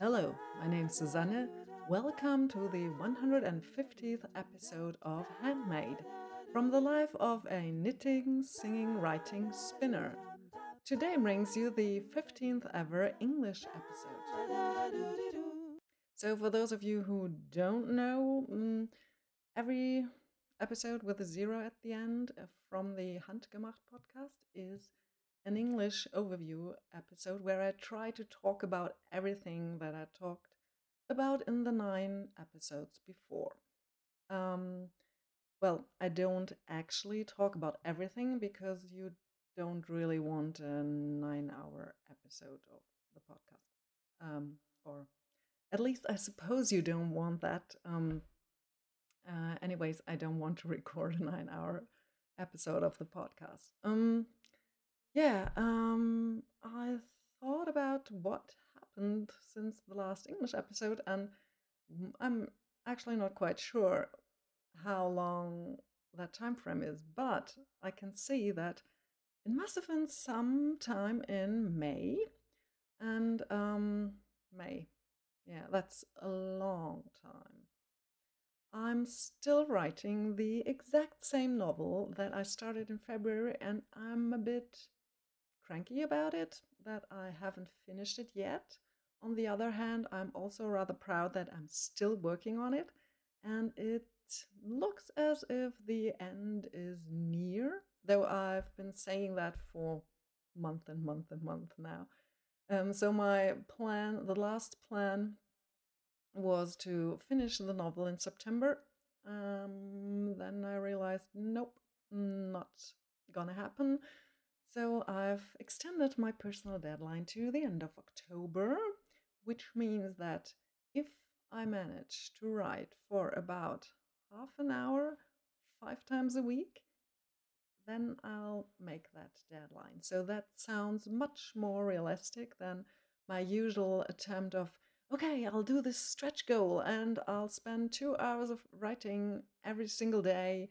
Hello, my name's Susanne. Welcome to the 150th episode of Handmade from the life of a knitting, singing, writing spinner. Today brings you the 15th ever English episode. So, for those of you who don't know, every episode with a zero at the end uh, from the Handgemacht podcast is an English overview episode where I try to talk about everything that I talked about in the nine episodes before. Um, well, I don't actually talk about everything because you don't really want a nine hour episode of the podcast. Um, or at least I suppose you don't want that. Um, uh, anyways, I don't want to record a nine hour episode of the podcast. Um, yeah, um, I thought about what happened since the last English episode, and I'm actually not quite sure how long that time frame is, but I can see that it must have been sometime in May, and um, May, yeah, that's a long time. I'm still writing the exact same novel that I started in February, and I'm a bit cranky about it that I haven't finished it yet. On the other hand, I'm also rather proud that I'm still working on it, and it looks as if the end is near, though I've been saying that for month and month and month now. Um, so my plan, the last plan, was to finish the novel in September. Um, then I realized, nope, not gonna happen. So I've extended my personal deadline to the end of October, which means that if I manage to write for about half an hour, five times a week, then I'll make that deadline. So that sounds much more realistic than my usual attempt of, okay, I'll do this stretch goal and I'll spend two hours of writing every single day,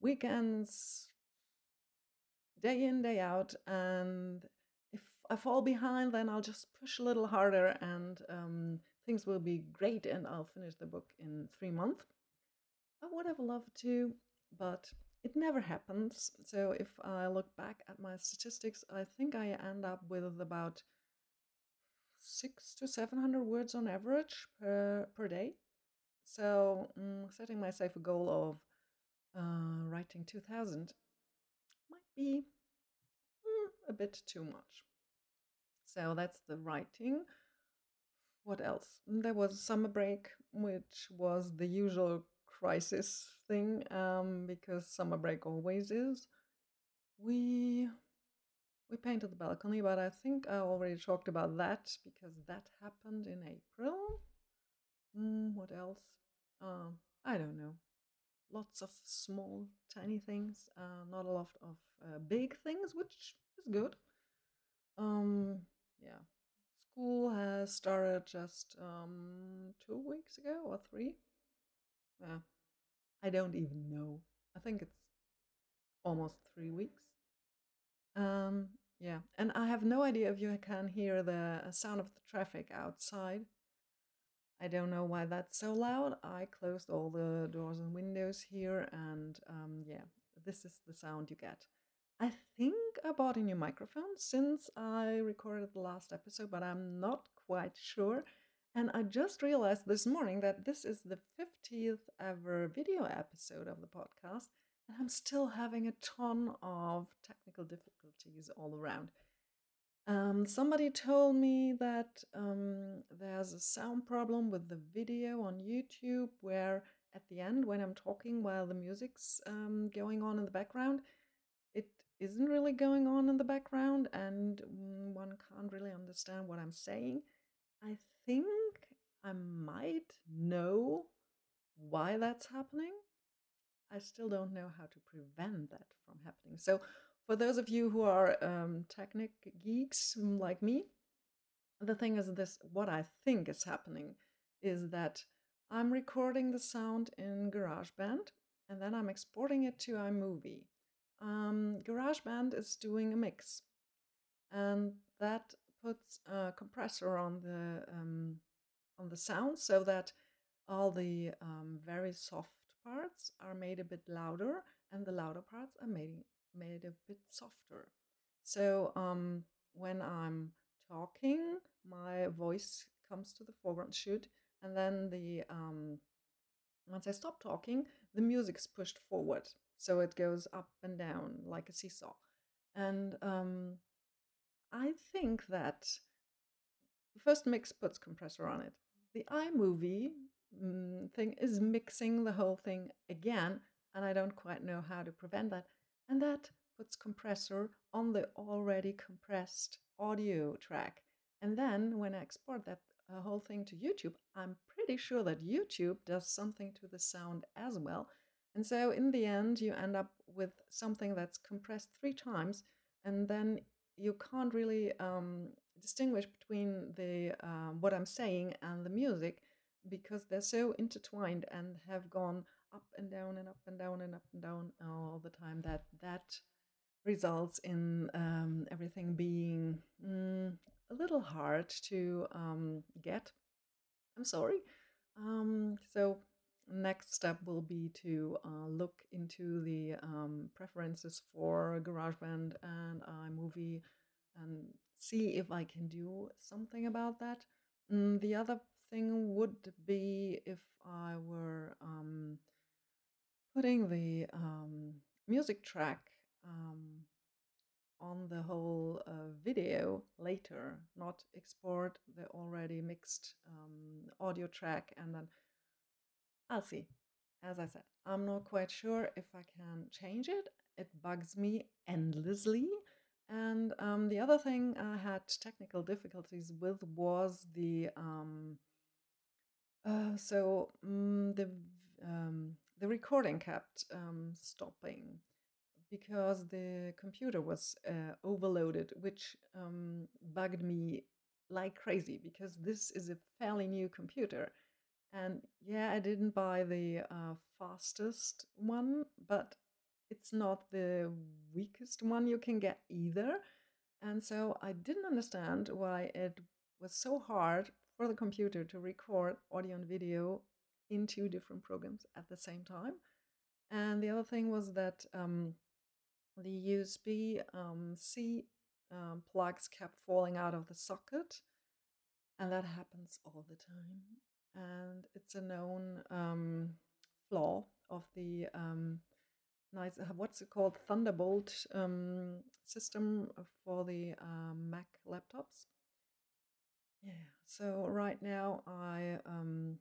weekends, day in, day out. And if I fall behind, then I'll just push a little harder and um, things will be great and I'll finish the book in three months. I would have loved to, but it never happens. So if I look back at my statistics, I think I end up with about six to seven hundred words on average per per day. So mm, setting myself a goal of uh, writing two thousand might be mm, a bit too much. So that's the writing. What else? There was summer break, which was the usual crisis thing um, because summer break always is. We we painted the balcony, but I think I already talked about that because that happened in April. Mm, what else? Uh, I don't know. Lots of small, tiny things, uh, not a lot of uh, big things, which is good. Um, yeah, school has started just um, two weeks ago or three. Yeah, I don't even know. I think it's almost three weeks. Um, yeah, and I have no idea if you can hear the uh, sound of the traffic outside. I don't know why that's so loud. I closed all the doors and windows here, and um, yeah, this is the sound you get. I think I bought a new microphone since I recorded the last episode, but I'm not quite sure. And I just realized this morning that this is the 50th ever video episode of the podcast, and I'm still having a ton of technical difficulties all around. Um, somebody told me that um, there's a sound problem with the video on YouTube where at the end, when I'm talking while the music's um, going on in the background, it isn't really going on in the background and one can't really understand what I'm saying. I think I might know why that's happening. I still don't know how to prevent that from happening. So, for those of you who are um, technic geeks like me, the thing is this what I think is happening is that I'm recording the sound in GarageBand and then I'm exporting it to iMovie. um, GarageBand is doing a mix, and that puts a compressor on the um, on the sound so that all the um, very soft parts are made a bit louder, and the louder parts are made made a bit softer. So um, when I'm talking, my voice comes to the foreground, should, and then the um, once I stop talking, the music's pushed forward, so it goes up and down like a seesaw. And um, I think that the first mix puts compressor on it. The iMovie mm, thing is mixing the whole thing again, and I don't quite know how to prevent that. And that puts compressor on the already compressed audio track. And then when I export that uh, whole thing to YouTube, I'm pretty sure that YouTube does something to the sound as well. And so in the end, you end up with something that's compressed three times, and then you can't really um, distinguish between the um, what I'm saying and the music because they're so intertwined and have gone up and down and up and down and up and down all the time that that results in um, everything being mm, a little hard to um, get. I'm sorry. Um, so next step will be to uh, look into the um, preferences for GarageBand and iMovie and see if I can do something about that. Mm, the other thing would be if I were um, putting the um, music track um, on the whole uh, video later, not export the already mixed um, audio track and then I'll see. As I said, I'm not quite sure if I can change it. It bugs me endlessly. And um, the other thing I had technical difficulties with was the um, uh, so mm, the um, the recording kept um, stopping because the computer was uh, overloaded, which um, bugged me like crazy because this is a fairly new computer. And yeah, I didn't buy the uh, fastest one, but it's not the weakest one you can get either. And so I didn't understand why it was so hard for the computer to record audio and video in two different programs at the same time. And the other thing was that um, the USB um, C um, plugs kept falling out of the socket, and that happens all the time. And it's a known um, flaw of the um, nice, uh, what's it called, Thunderbolt um, system for the um, Mac laptops. Yeah, so right now I um,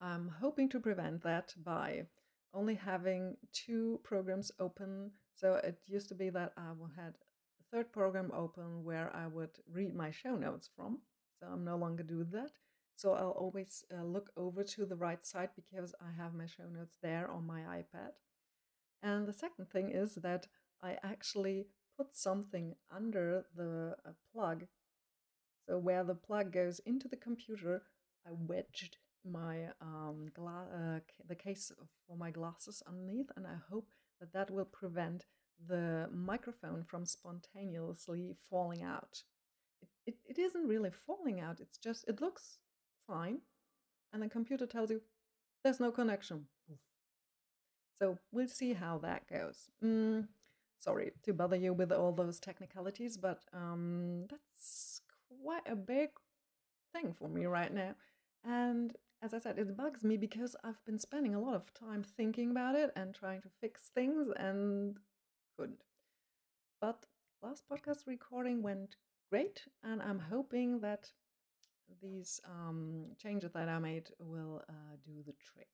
I'm hoping to prevent that by only having two programs open. So it used to be that I had a third program open where I would read my show notes from. So I'm no longer do that. So I'll always uh, look over to the right side because I have my show notes there on my iPad. And the second thing is that I actually put something under the uh, plug. So where the plug goes into the computer, I wedged my um, uh, the case for my glasses underneath, and I hope that that will prevent the microphone from spontaneously falling out. It, it, it isn't really falling out, it's just, it looks fine, and the computer tells you there's no connection. So we'll see how that goes. Mm, sorry to bother you with all those technicalities, but um, that's quite a big thing for me right now. And as I said, it bugs me because I've been spending a lot of time thinking about it and trying to fix things and couldn't. But last podcast recording went great, and I'm hoping that these um, changes that I made will uh, do the trick.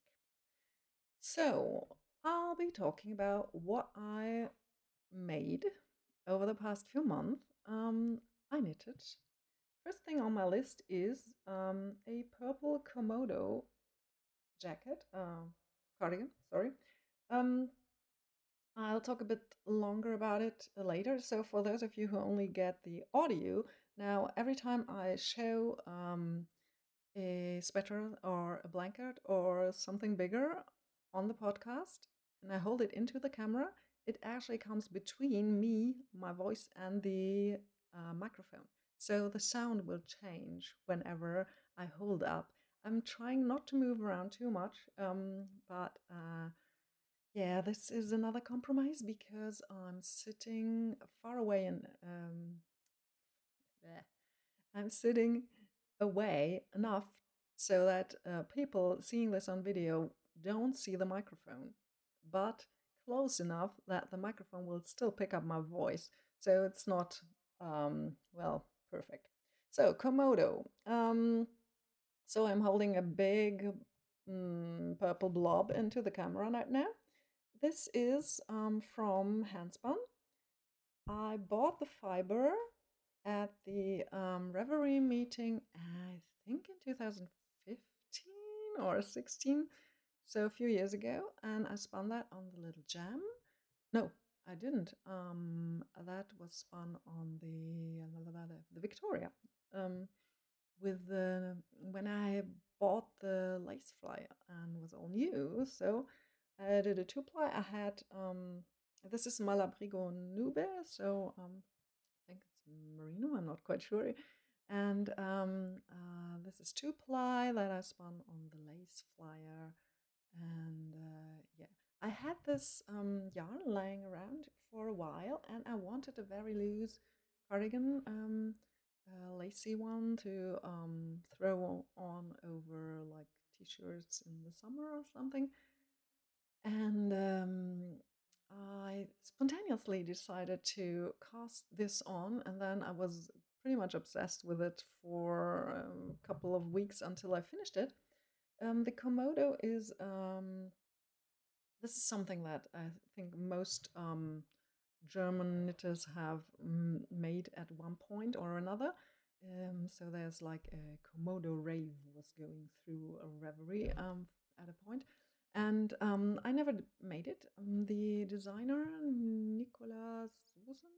So, I'll be talking about what I made over the past few months. Um, I knitted First thing on my list is um, a purple Comodo jacket, uh, cardigan, sorry. Um, I'll talk a bit longer about it later. So, for those of you who only get the audio, now every time I show um, a sweater or a blanket or something bigger on the podcast and I hold it into the camera, it actually comes between me, my voice, and the uh, microphone. So the sound will change whenever I hold up. I'm trying not to move around too much, um, but uh, yeah, this is another compromise because I'm sitting far away and um, I'm sitting away enough so that uh, people seeing this on video don't see the microphone, but close enough that the microphone will still pick up my voice. So it's not, um, well, perfect. So, Comodo. Um, so I'm holding a big mm, purple blob into the camera right now. This is um, from Handspun. I bought the fiber at the um, Ravelry meeting, I think in 2015 or 16, so a few years ago, and I spun that on the Little Gem. No, I didn't. Um, that was spun on the the Victoria. Um, with the when I bought the lace flyer and was all new, so I did a two ply. I had um, this is Malabrigo Nube, so um, I think it's merino. I'm not quite sure. And um, uh, this is two ply that I spun on the lace flyer, and uh, yeah, I had this um, yarn lying around for a while, and I wanted a very loose cardigan. Um, lacy one to um, throw on over like t-shirts in the summer or something and um, I spontaneously decided to cast this on, and then I was pretty much obsessed with it for um, a couple of weeks until I finished it. Um, the Comodo is um, this is something that I think most um, German knitters have made at one point or another. Um, so there's like a Comodo rave was going through a Ravelry um, at a point. And um, I never made it. Um, the designer, Nicola Susan,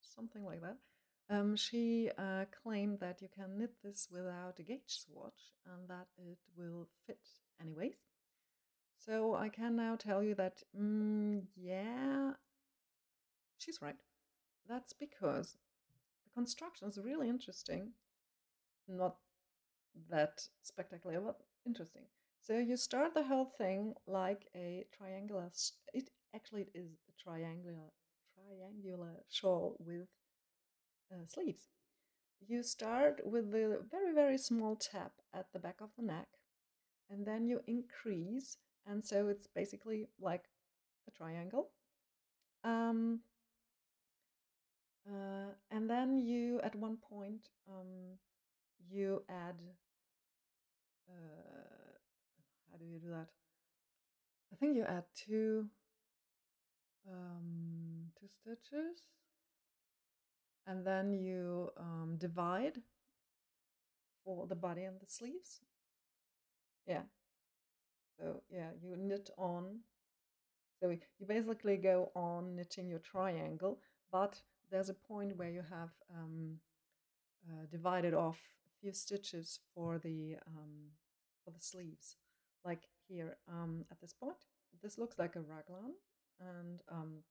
something like that, um, she uh, claimed that you can knit this without a gauge swatch and that it will fit anyways. So I can now tell you that, mm, yeah, she's right. That's because the construction is really interesting. Not that spectacular, but interesting. So you start the whole thing like a triangular. It actually it is a triangular triangular shawl with uh, sleeves. You start with the very very small tab at the back of the neck, and then you increase, and so it's basically like a triangle. Um, uh, and then you, at one point, um, you add uh, how do you do that? I think you add two um, two stitches and then you um, divide for the body and the sleeves. Yeah. So yeah, you knit on. So you basically go on knitting your triangle, but there's a point where you have um, uh, divided off a few stitches for the um, for the sleeves like here um, at this point. This looks like a raglan and um,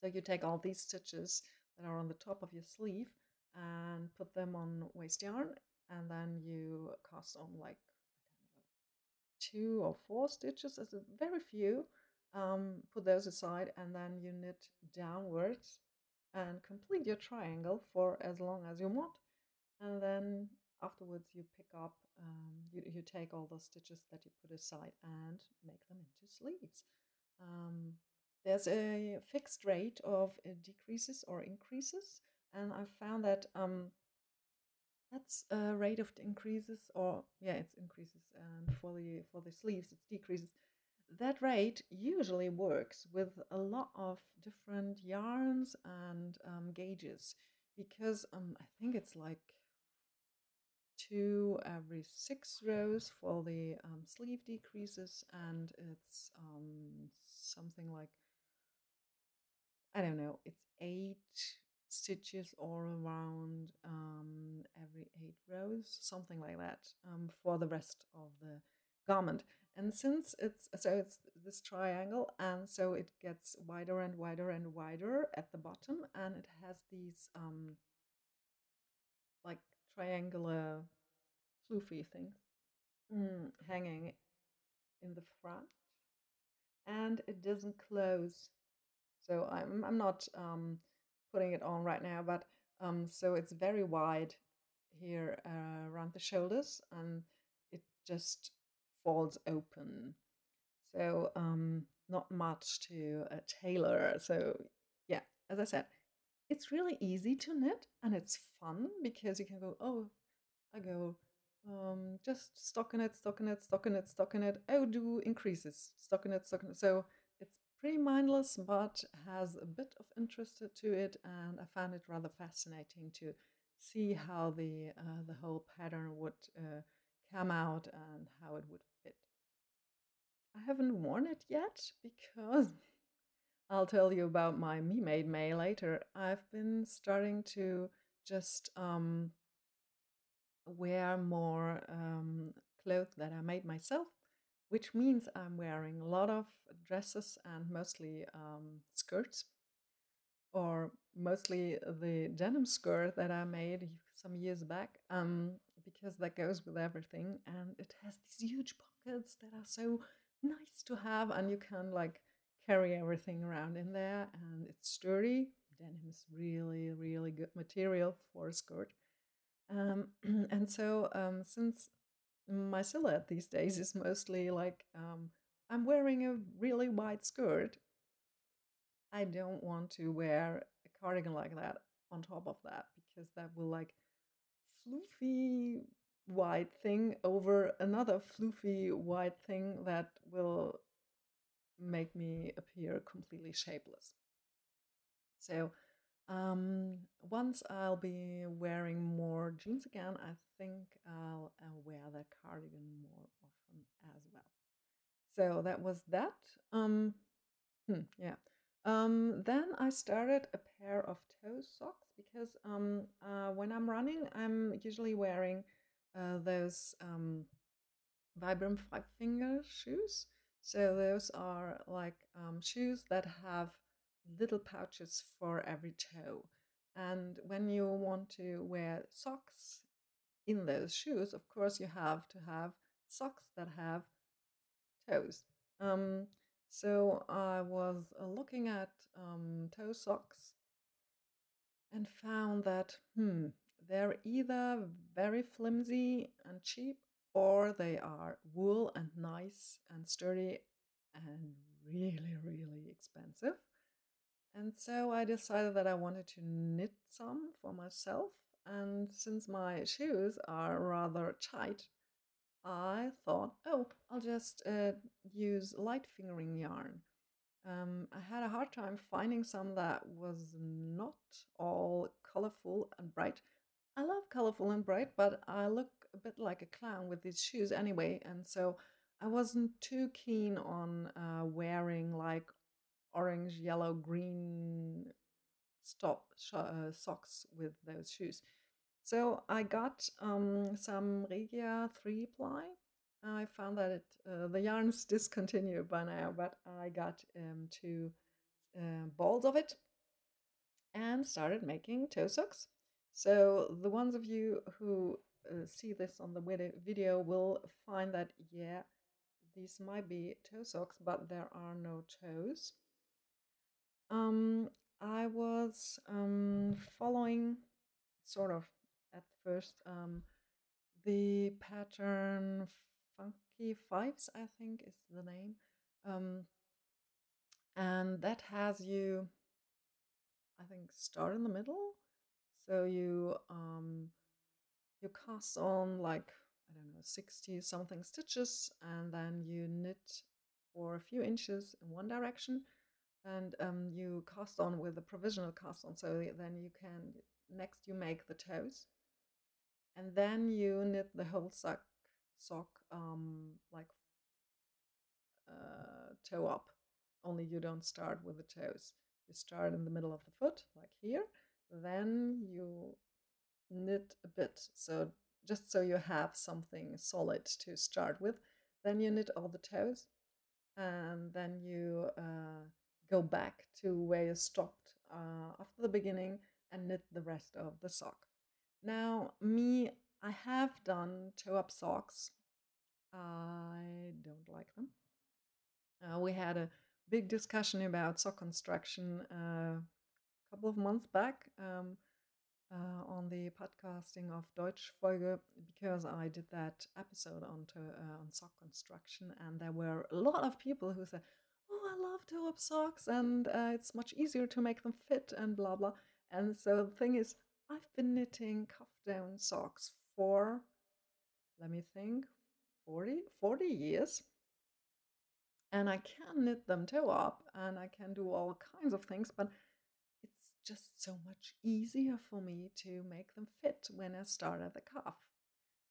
so you take all these stitches that are on the top of your sleeve and put them on waste yarn and then you cast on like two or four stitches as a very few um, put those aside and then you knit downwards and complete your triangle for as long as you want. And then afterwards you pick up um, you, you take all the stitches that you put aside and make them into sleeves. Um, there's a fixed rate of uh, decreases or increases and i found that um, that's a rate of increases or yeah it's increases and for the for the sleeves it's decreases. That rate usually works with a lot of different yarns and um, gauges because um, I think it's like two every six rows for the um, sleeve decreases and it's um, something like I don't know it's eight stitches all around um, every eight rows something like that um, for the rest of the garment. And since it's so it's this triangle, and so it gets wider and wider and wider at the bottom, and it has these um, like triangular floofy things mm, hanging in the front, and it doesn't close. So I'm I'm not um, putting it on right now, but um, so it's very wide here uh, around the shoulders, and it just falls open. So um, not much to uh, tailor. So yeah, as I said, it's really easy to knit and it's fun because you can go, oh, I go um, just stockinette, stockinette, stockinette, stockinette. Oh, do increases, stockinette, stockinette. So it's pretty mindless, but has a bit of interest to it, and I found it rather fascinating to see how the uh, the whole pattern would uh, come out and how it would fit. I haven't worn it yet because I'll tell you about my Me Made May later. I've been starting to just um, wear more um, clothes that I made myself, which means I'm wearing a lot of dresses and mostly um, skirts, or mostly the denim skirt that I made some years back, um, because that goes with everything, and it has these huge pockets that are so nice to have, and you can like carry everything around in there, and it's sturdy. Denim is really, really good material for a skirt. Um, and so, um, since my silhouette these days is mostly like um, I'm wearing a really wide skirt, I don't want to wear a cardigan like that on top of that because that will like floofy white thing over another floofy white thing that will make me appear completely shapeless. So um, once I'll be wearing more jeans again, I think I'll, I'll wear that cardigan more often as well. So that was that. Um, hmm, yeah. Um, then I started a pair of toe socks because um, uh, when I'm running, I'm usually wearing uh, those um, Vibram five finger shoes. So those are like um, shoes that have little pouches for every toe. And when you want to wear socks in those shoes, of course, you have to have socks that have toes. Um, so I was uh, looking at um, toe socks and found that, hmm, they're either very flimsy and cheap or they are wool and nice and sturdy and really, really expensive. And so I decided that I wanted to knit some for myself. And since my shoes are rather tight, I thought, oh, I'll just uh, use light fingering yarn. Um, I had a hard time finding some that was not all colorful and bright. I love colorful and bright, but I look a bit like a clown with these shoes anyway, and so I wasn't too keen on uh, wearing like orange, yellow, green stop uh, socks with those shoes. So I got um, some Regia 3 ply. I found that it, uh, the yarn's discontinued by now, but I got um, two uh, balls of it and started making toe socks. So the ones of you who uh, see this on the video will find that, yeah, these might be toe socks, but there are no toes. Um, I was um, following sort of at first um, the pattern Funky Fives, I think is the name. Um, and that has you, I think, start in the middle. So you um, you cast on like I don't know 60 something stitches, and then you knit for a few inches in one direction and um, you cast on with a provisional cast on. So then you can, next you make the toes and then you knit the whole sock, sock um, like uh, toe up, only you don't start with the toes. You start in the middle of the foot, like here, then you knit a bit. So just so you have something solid to start with. Then you knit all the toes, and then you uh, go back to where you stopped uh, after the beginning and knit the rest of the sock. Now, me, I have done toe up socks. I don't like them. Uh, we had a big discussion about sock construction uh, a couple of months back. Um, uh, on the podcasting of Deutsch Folge because I did that episode on to, uh, on sock construction, and there were a lot of people who said, "Oh, I love toe-up socks, and uh, it's much easier to make them fit," and blah blah. And so the thing is, I've been knitting cuff-down socks for, let me think, 40, 40 years. And I can knit them toe up and I can do all kinds of things, but it's just so much easier for me to make them fit when I start at the cuff.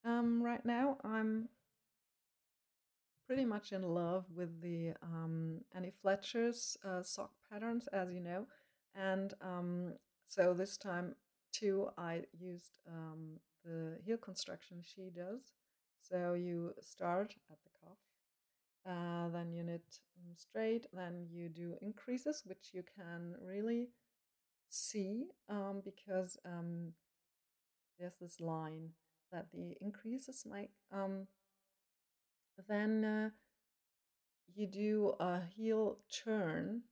Um, right now, I'm pretty much in love with the um, Annie Fletcher's uh, sock patterns, as you know. And um, so this time, too, I used um, the heel construction she does. So you start at the cuff, uh, then you knit straight, then you do increases, which you can really see um, because um, there's this line that the increases make. Um, then uh, you do a heel turn,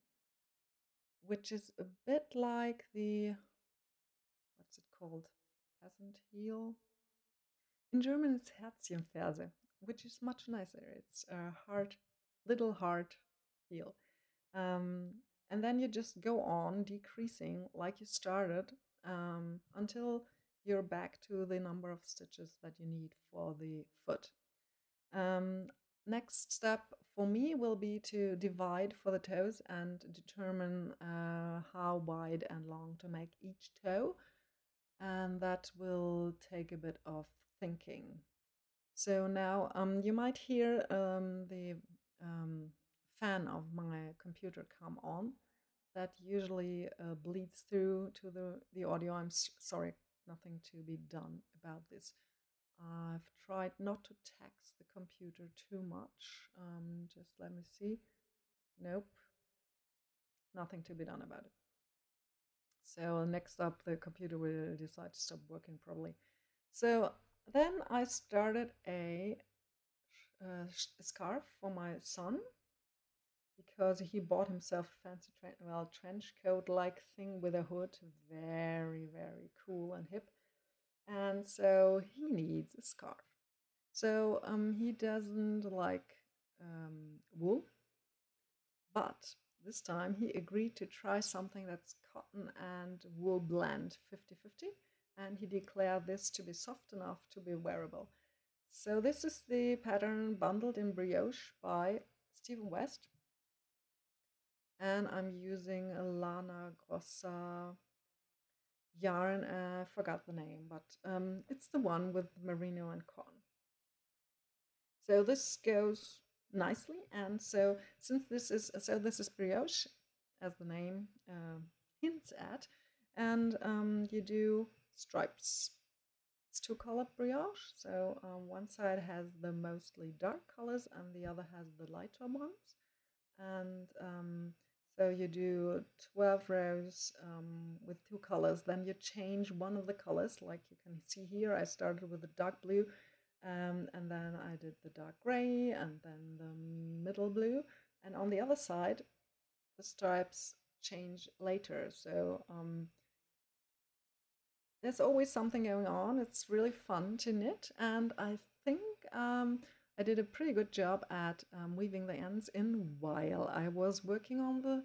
which is a bit like the what's it called? Peasant heel. In German, it's Herzchenferse, which is much nicer. It's a hard, little hard heel. Um, and then you just go on decreasing like you started um, until you're back to the number of stitches that you need for the foot. Um, next step for me will be to divide for the toes and determine uh, how wide and long to make each toe. And that will take a bit of thinking. So now um, you might hear um, the um, fan of my computer come on. That usually uh, bleeds through to the, the audio. I'm sorry, nothing to be done about this. I've tried not to tax the computer too much. Um, just let me see. Nope. Nothing to be done about it. So next up, the computer will decide to stop working probably. So then I started a, uh, a scarf for my son because he bought himself a fancy well trench coat like thing with a hood, very very cool and hip, and so he needs a scarf. So um, he doesn't like um, wool, but this time he agreed to try something that's cotton and wool blend 50 50, and he declared this to be soft enough to be wearable. So, this is the pattern bundled in brioche by Stephen West and I'm using a Lana Grossa yarn. I forgot the name, but um, it's the one with merino and cotton. So this goes nicely, and so since this is so this is brioche, as the name uh, hints at, and um, you do stripes. It's two color brioche, so um, one side has the mostly dark colors, and the other has the lighter ones, and um, so you do 12 rows um, with two colors, then you change one of the colors, like you can see here. I started with the dark blue, um, and then I did the dark gray, and then the middle blue. And on the other side, the stripes change later. So um, there's always something going on. It's really fun to knit, and I think um, I did a pretty good job at um, weaving the ends in while I was working on the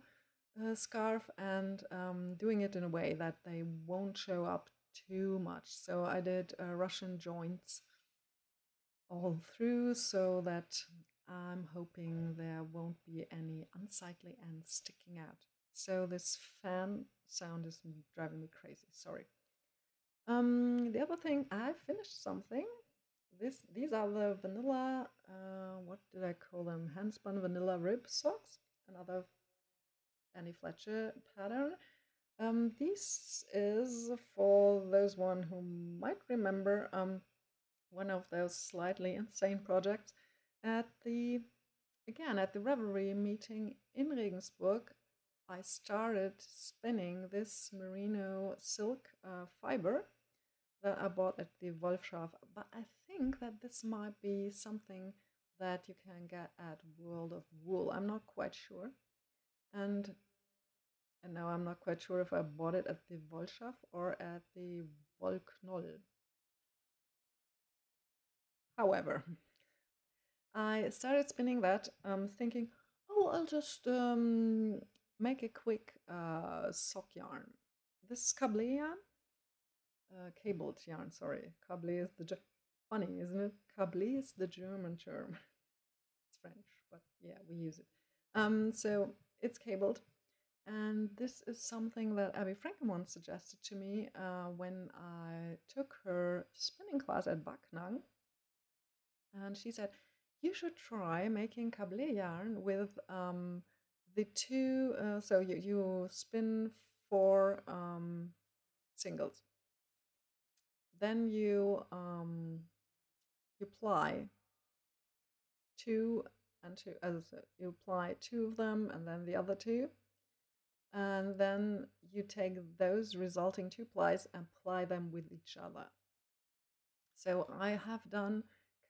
uh, scarf and um, doing it in a way that they won't show up too much. So I did uh, Russian joints all through so that I'm hoping there won't be any unsightly ends sticking out. So this fan sound is driving me crazy. Sorry. Um, the other thing, I finished something this these are the vanilla uh, what did I call them? Handspun vanilla rib socks. Another Annie Fletcher pattern. Um, this is for those one who might remember um, one of those slightly insane projects at the again at the Ravelry meeting in Regensburg, I started spinning this merino silk uh, fiber that I bought at the Wollschaf. But I think that this might be something that you can get at World of Wool. I'm not quite sure. And and now I'm not quite sure if I bought it at the Wollschaf or at the Wollknoll. However, I started spinning that, um, thinking, oh, I'll just um, make a quick uh, sock yarn. This is Câblé yarn, uh, cabled yarn, sorry. Câblé is the, funny, isn't it? Câblé is the German term. it's French, but yeah, we use it. Um, so it's cabled. And this is something that Abby Franquemont suggested to me uh, when I took her spinning class at Backnang. And she said, you should try making Câblé yarn with um, the two, uh, so you, you spin four um, singles. Then you, um, you ply two and two, as you apply two of them and then the other two. And then you take those resulting two plies and ply them with each other. So I have done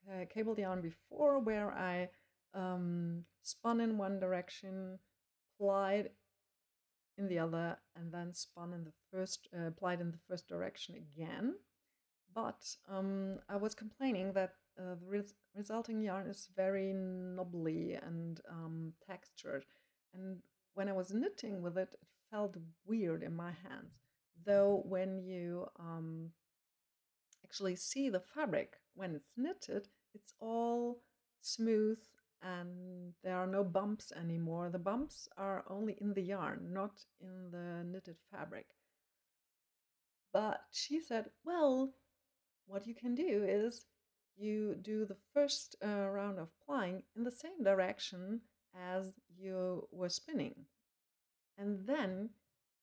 uh, cable yarn before where I um, spun in one direction, plied in the other, and then spun in the first, uh, plied in the first direction again. But um, I was complaining that uh, the res resulting yarn is very knobbly and um, textured. And when I was knitting with it, it felt weird in my hands. Though when you um, actually see the fabric when it's knitted, it's all smooth and there are no bumps anymore. The bumps are only in the yarn, not in the knitted fabric. But she said, well, what you can do is you do the first uh, round of plying in the same direction as you were spinning. And then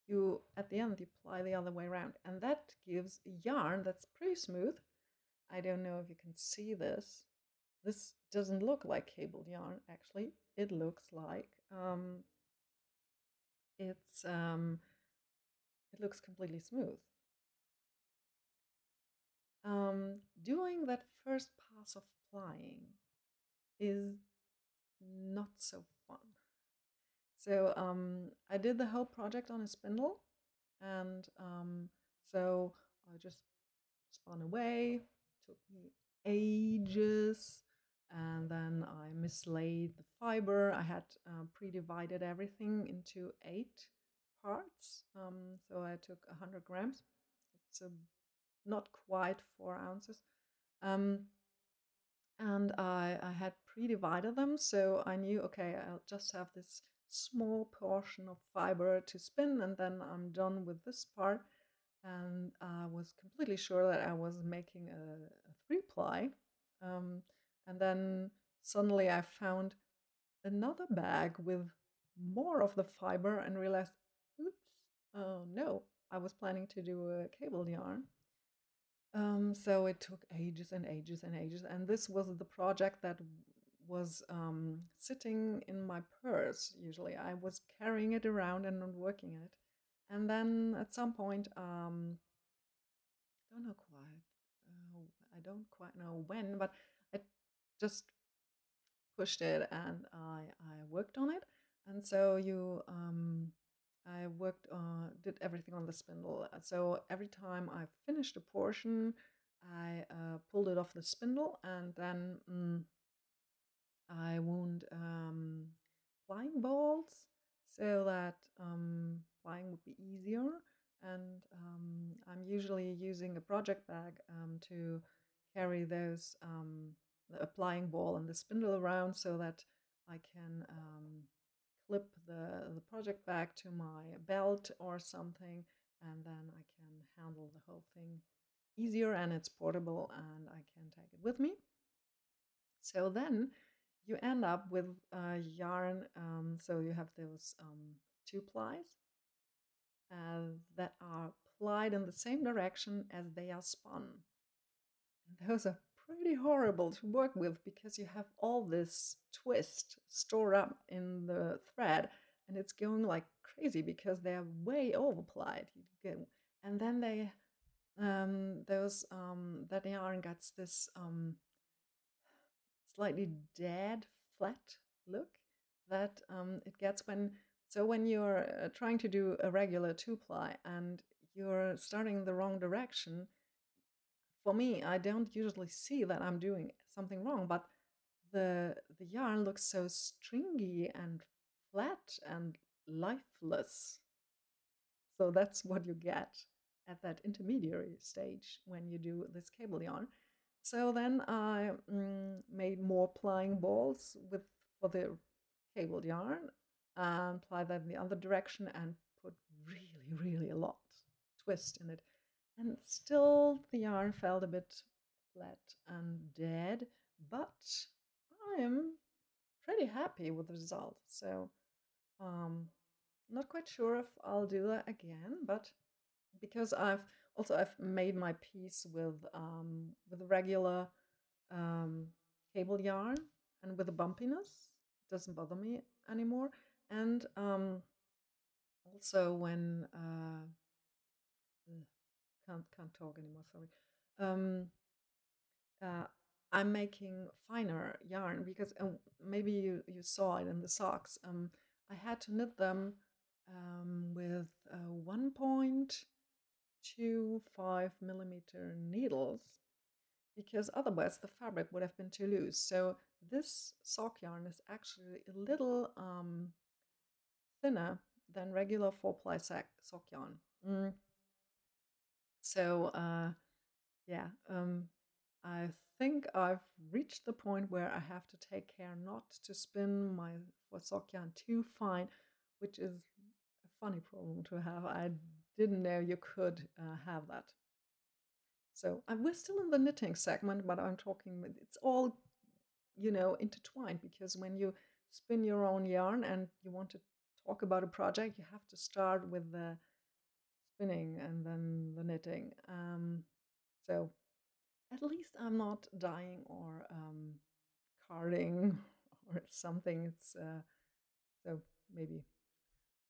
you, at the end, you ply the other way around. And that gives a yarn that's pretty smooth. I don't know if you can see this. This doesn't look like cabled yarn, actually. It looks like um, it's um, it looks completely smooth. Um, doing that first pass of plying is not so fun. So um, I did the whole project on a spindle, and um, so I just spun away. Took me ages and then I mislaid the fiber. I had uh, pre-divided everything into eight parts. Um, so I took 100 grams. It's a, not quite four ounces. Um, and I, I had pre-divided them, so I knew, okay, I'll just have this small portion of fiber to spin, and then I'm done with this part. And I was completely sure that I was making a, a three-ply. Um, and then suddenly I found another bag with more of the fiber and realized, oops, oh no, I was planning to do a cable yarn. Um, so it took ages and ages and ages. And this was the project that was um, sitting in my purse usually. I was carrying it around and not working it. And then at some point, um, don't know quite, uh, I don't quite know when, but I just pushed it and I, I worked on it. And so you, um, I worked, uh, did everything on the spindle. So every time I finished a portion, I uh, pulled it off the spindle and then mm, I wound um, plying balls so that um, plying would be easier. And um, I'm usually using a project bag um, to carry those um, the applying ball and the spindle around so that I can um, clip the, the project back to my belt or something and then I can handle the whole thing easier and it's portable and I can take it with me. So then you end up with a yarn, um, so you have those um, two plies uh, that are plied in the same direction as they are spun. And those are pretty horrible to work with because you have all this twist stored up in the thread and it's going like crazy because they're way overplied. And then they, um, those, um, that yarn gets this um, slightly dead, flat look that um, it gets when, so when you're uh, trying to do a regular two ply and you're starting the wrong direction, for me, I don't usually see that I'm doing something wrong, but the the yarn looks so stringy and flat and lifeless. So that's what you get at that intermediary stage when you do this cable yarn. So then I mm, made more plying balls with for the cable yarn and ply that in the other direction and put really, really a lot twist in it. And still the yarn felt a bit flat and dead, but I'm pretty happy with the result. So um, not quite sure if I'll do that again, but because I've also I've made my piece with um, with regular um, cable yarn and with the bumpiness, it doesn't bother me anymore. And um, also when uh, can't can't talk anymore. Sorry. Um, uh, I'm making finer yarn because uh, maybe you, you saw it in the socks. Um, I had to knit them um, with uh, 1.25 millimeter needles because otherwise the fabric would have been too loose. So this sock yarn is actually a little um, thinner than regular four ply sock yarn. Mm. So uh, yeah, um, I think I've reached the point where I have to take care not to spin my sock yarn too fine, which is a funny problem to have. I didn't know you could uh, have that. So we're still in the knitting segment, but I'm talking, it's all, you know, intertwined because when you spin your own yarn and you want to talk about a project, you have to start with the spinning and then the knitting. Um, so at least I'm not dying or um, carding or something. It's uh, so maybe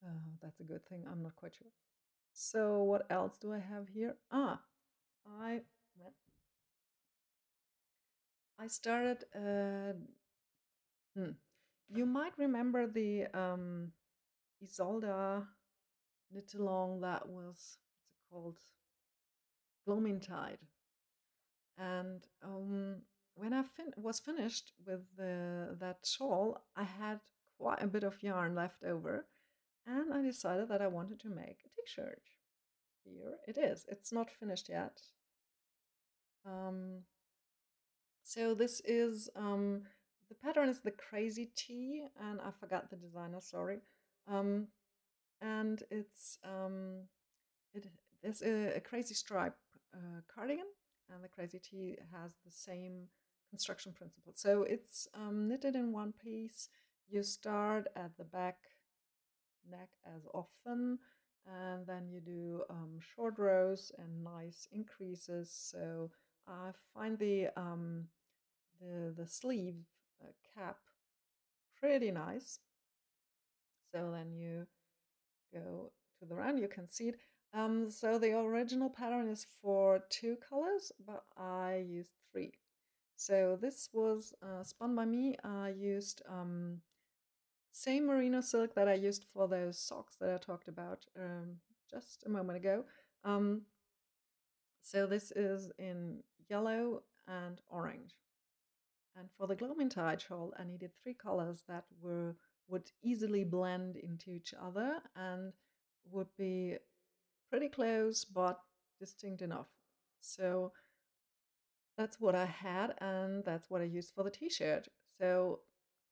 uh, that's a good thing. I'm not quite sure. So what else do I have here? Ah, I I started. Uh, hmm. You might remember the um, Isolde knit along that was what's it called gloaming tide and um, when i fin- was finished with the, that shawl i had quite a bit of yarn left over and i decided that i wanted to make a t-shirt here it is it's not finished yet um, so this is um, the pattern is the crazy Tee, and I forgot the designer. Sorry. Um, and it's um, it there's a, a crazy stripe uh, cardigan, and the crazy Tee has the same construction principle. So it's um, knitted in one piece. You start at the back neck as often, and then you do um, short rows and nice increases. So I find the um, the the sleeve uh, cap pretty nice. So then you go to the round, you can see it. Um, so the original pattern is for two colors, but I used three. So this was uh, spun by me. I used um, same merino silk that I used for those socks that I talked about um, just a moment ago. Um, so this is in yellow and orange. And for the gloaming tide shawl, I needed three colors that were would easily blend into each other and would be pretty close but distinct enough. So that's what I had and that's what I used for the t-shirt. So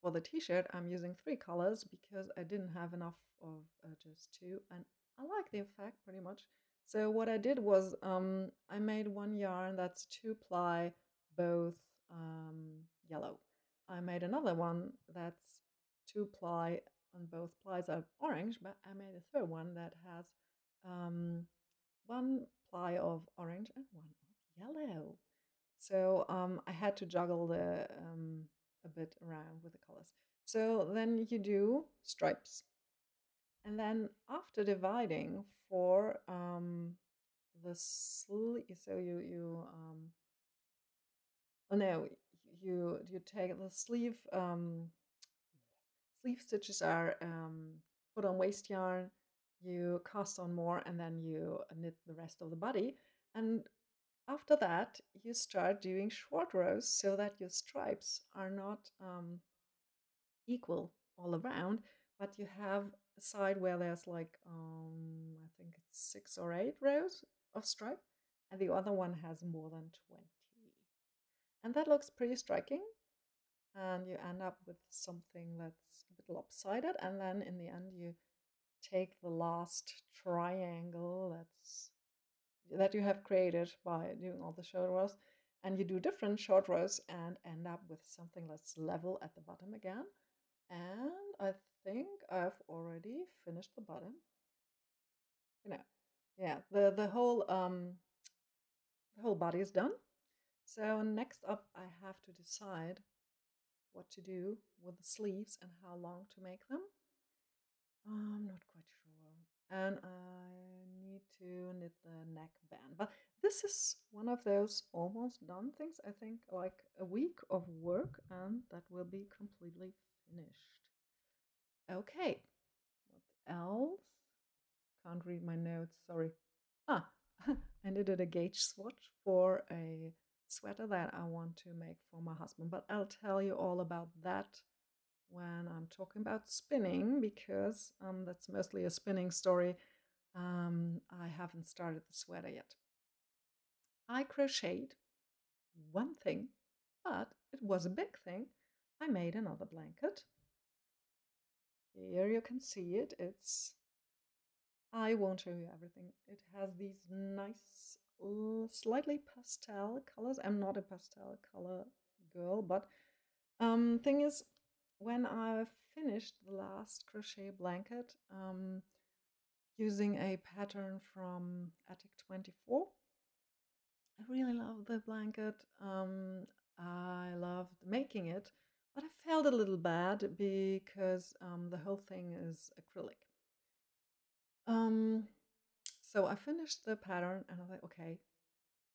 for the t-shirt I'm using three colors because I didn't have enough of uh, just two and I like the effect pretty much. So what I did was um, I made one yarn that's two ply both um, yellow. I made another one that's two ply and both plies are orange, but I made a third one that has um, one ply of orange and one of yellow. So um, I had to juggle the um, a bit around with the colors. So then you do stripes. And then after dividing for um, the sleeve, so you, you um, oh no, you, you take the sleeve, um, sleeve stitches are um, put on waste yarn, you cast on more and then you knit the rest of the body. And after that, you start doing short rows so that your stripes are not um, equal all around, but you have a side where there's like, um, I think it's six or eight rows of stripe, and the other one has more than 20. And that looks pretty striking. And you end up with something that's a bit lopsided, and then in the end, you take the last triangle that's that you have created by doing all the short rows and you do different short rows and end up with something that's level at the bottom again. And I think I've already finished the bottom. You know yeah the the whole um the whole body is done. So next up I have to decide what to do with the sleeves and how long to make them I'm not quite sure and I need to knit the neckband. But this is one of those almost done things. I think like a week of work and that will be completely finished. Okay, what else? Can't read my notes, sorry. Ah, I knitted a gauge swatch for a sweater that I want to make for my husband, but I'll tell you all about that when I'm talking about spinning because um, that's mostly a spinning story um, I haven't started the sweater yet. I crocheted one thing, but it was a big thing. I made another blanket. Here you can see it. It's I won't show you everything. It has these nice, uh, slightly pastel colors. I'm not a pastel color girl, but um, thing is, when I finished the last crochet blanket, um, using a pattern from Attic 24. I really love the blanket. Um, I loved making it, but I felt a little bad because um, the whole thing is acrylic. Um, so I finished the pattern and I thought, okay,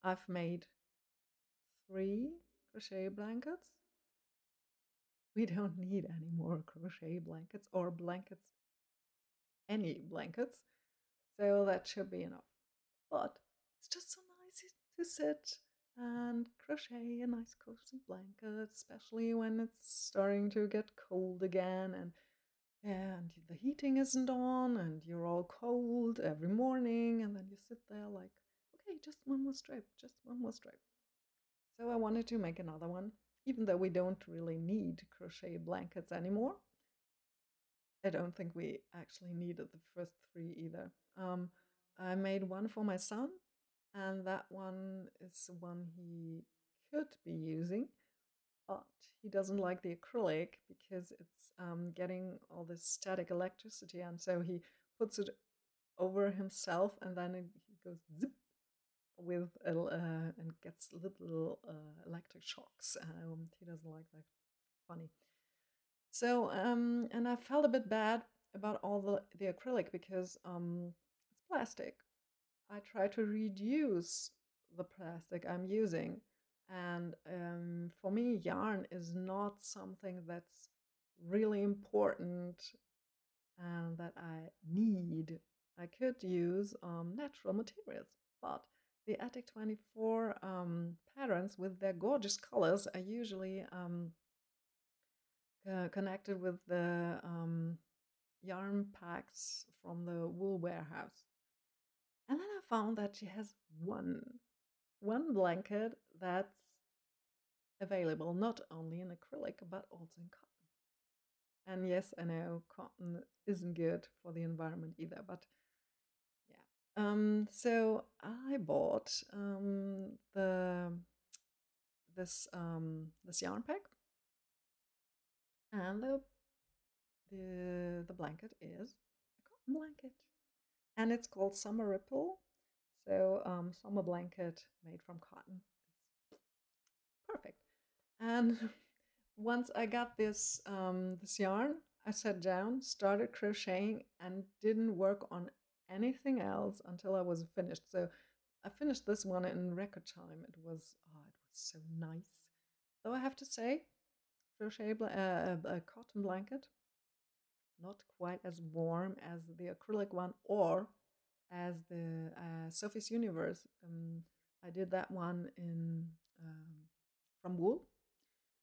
I've made three crochet blankets. We don't need any more crochet blankets or blankets, any blankets. So that should be enough. But it's just so nice to sit and crochet a nice cozy blanket, especially when it's starting to get cold again and and the heating isn't on and you're all cold every morning and then you sit there like okay just one more stripe just one more stripe so i wanted to make another one even though we don't really need crochet blankets anymore i don't think we actually needed the first three either. Um, I made one for my son, and that one is one he could be using, but he doesn't like the acrylic because it's um, getting all this static electricity, and so he puts it over himself, and then it, he goes zip with a, uh, and gets little uh, electric shocks. Um, he doesn't like that. Funny. So, um, and I felt a bit bad about all the, the acrylic because um, it's plastic. I try to reduce the plastic I'm using. And um, for me, yarn is not something that's really important and that I need. I could use um, natural materials, but the Attic 24 um, patterns with their gorgeous colors are usually um, uh, connected with the um, yarn packs from the wool warehouse. And then I found that she has one, one blanket that's available not only in acrylic but also in cotton. And yes, I know cotton isn't good for the environment either, but. Um, so I bought um, the this um, this yarn pack, and the the the blanket is a cotton blanket and it's called Summer Ripple. So um, summer blanket made from cotton. perfect. And once I got this um, this yarn, I sat down, started crocheting, and didn't work on anything else until I was finished. So I finished this one in record time. It was oh, it was so nice. Though I have to say, crochet uh, a, a cotton blanket, not quite as warm as the acrylic one or as the uh, Sophie's Universe. Um, I did that one in um, from wool.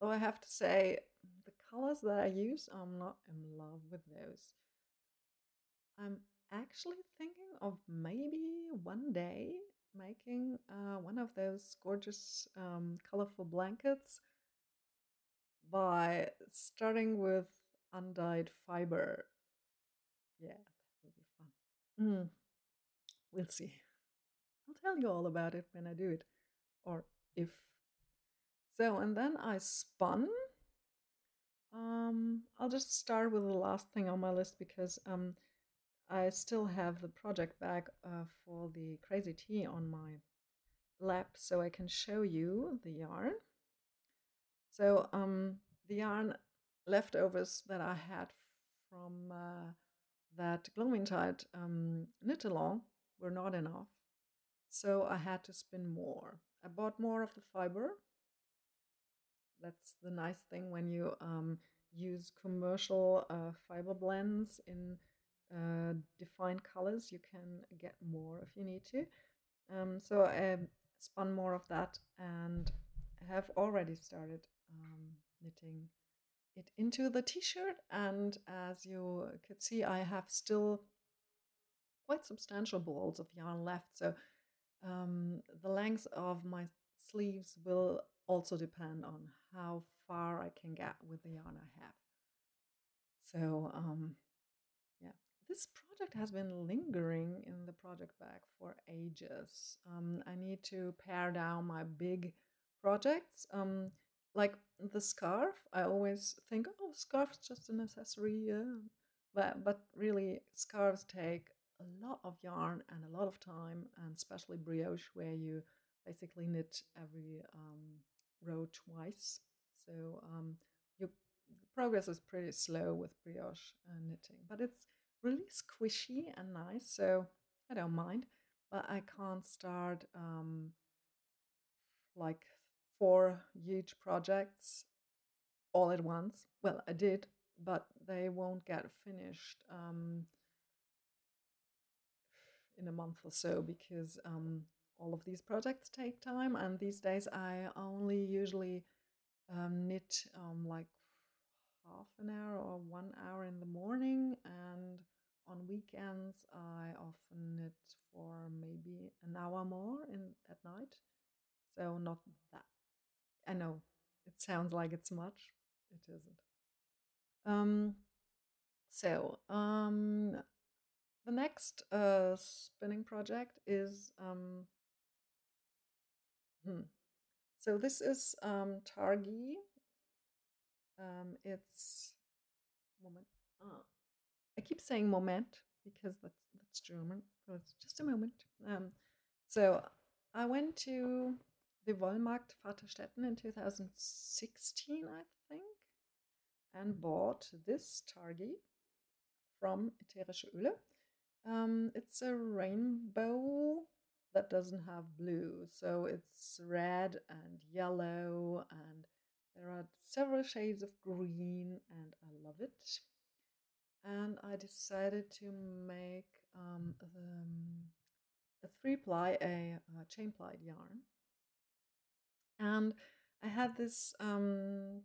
Though I have to say, the colors that I use, I'm not in love with those. I'm actually thinking of maybe one day making uh, one of those gorgeous um, colorful blankets by starting with undyed fiber. Yeah, that will be fun. Mm. We'll see. I'll tell you all about it when I do it, or if. So, and then I spun. Um, I'll just start with the last thing on my list because um, I still have the project bag uh, for the Crazy Tee on my lap, so I can show you the yarn. So um, the yarn leftovers that I had from uh, that Gloamingtide um, knit along were not enough, so I had to spin more. I bought more of the fiber. That's the nice thing when you um, use commercial uh, fiber blends in uh, defined colors. You can get more if you need to. Um, so I spun more of that and have already started um, knitting it into the t-shirt and as you could see I have still quite substantial balls of yarn left so um, the length of my sleeves will also depend on how far I can get with the yarn I have so um, this project has been lingering in the project bag for ages. Um, I need to pare down my big projects. Um, like the scarf i always think oh scarf's just an accessory yeah. But but really scarves take a lot of yarn and a lot of time and especially brioche where you basically knit every um, row twice. So um, your progress is pretty slow with brioche uh, knitting but it's really squishy and nice so i don't mind but i can't start um, like four huge projects all at once. Well, I did, but they won't get finished um, in a month or so because um, all of these projects take time. And these days, I only usually um, knit um, like half an hour or one hour in the morning. And on weekends, I often knit for maybe an hour more in at night. So not that I know it sounds like it's much. It isn't. Um, so um, the next uh, spinning project is um, hmm. so this is um, Targhee. Um, it's moment. Oh. I keep saying moment because that's that's German. So it's just a moment. Um, so I went to the Wollmarkt Vaterstetten in 2016, I think, and bought this Targhee from Ätherische Öle. Um, it's a rainbow that doesn't have blue, so it's red and yellow, and there are several shades of green, and I love it. And I decided to make um, um, a three ply, a, a chain plied yarn and I had this um,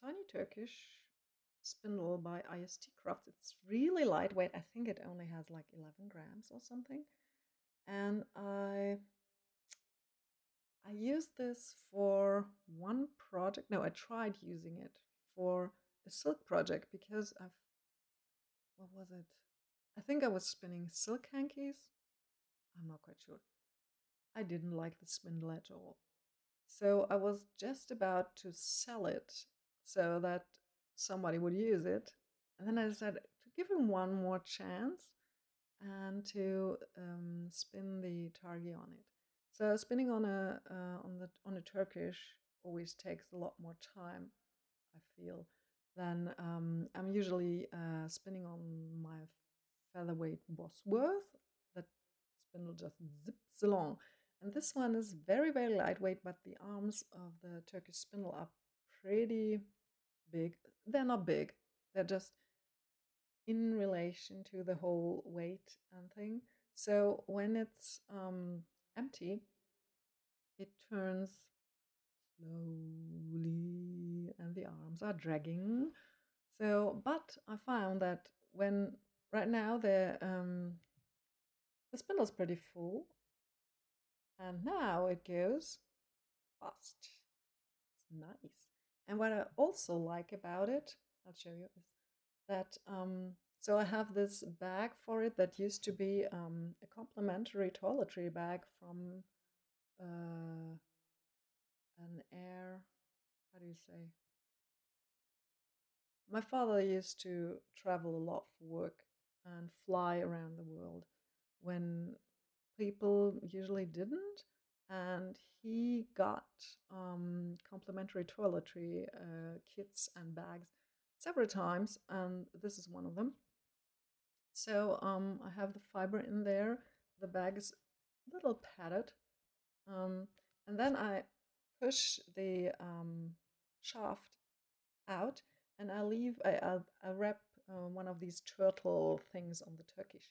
tiny Turkish spindle by IST Crafts. It's really lightweight. I think it only has like 11 grams or something. And I I used this for one project. No, I tried using it for a silk project because I've what was it? I think I was spinning silk hankies. I'm not quite sure. I didn't like the spindle at all. So I was just about to sell it so that somebody would use it. And then I decided to give him one more chance and to um, spin the Targhee on it. So spinning on a uh, on the on a Turkish always takes a lot more time, I feel, than um, I'm usually uh, spinning on my featherweight Bosworth. That spindle just zips along. And this one is very, very lightweight, but the arms of the Turkish spindle are pretty big. They're not big, they're just in relation to the whole weight and thing. So when it's um, empty, it turns slowly and the arms are dragging. So, but I found that when right now the um, the spindle's pretty full, and now it goes fast. It's nice. And what I also like about it, I'll show you, is that um, so I have this bag for it that used to be um, a complimentary toiletry bag from uh, an air, how do you say? My father used to travel a lot for work and fly around the world when people usually didn't. And he got um, complimentary toiletry uh, kits and bags several times, and this is one of them. So um, I have the fiber in there. The bag is a little padded. Um, and then I push the um, shaft out and I leave, I, I, I wrap uh, one of these turtle things on the Turkish.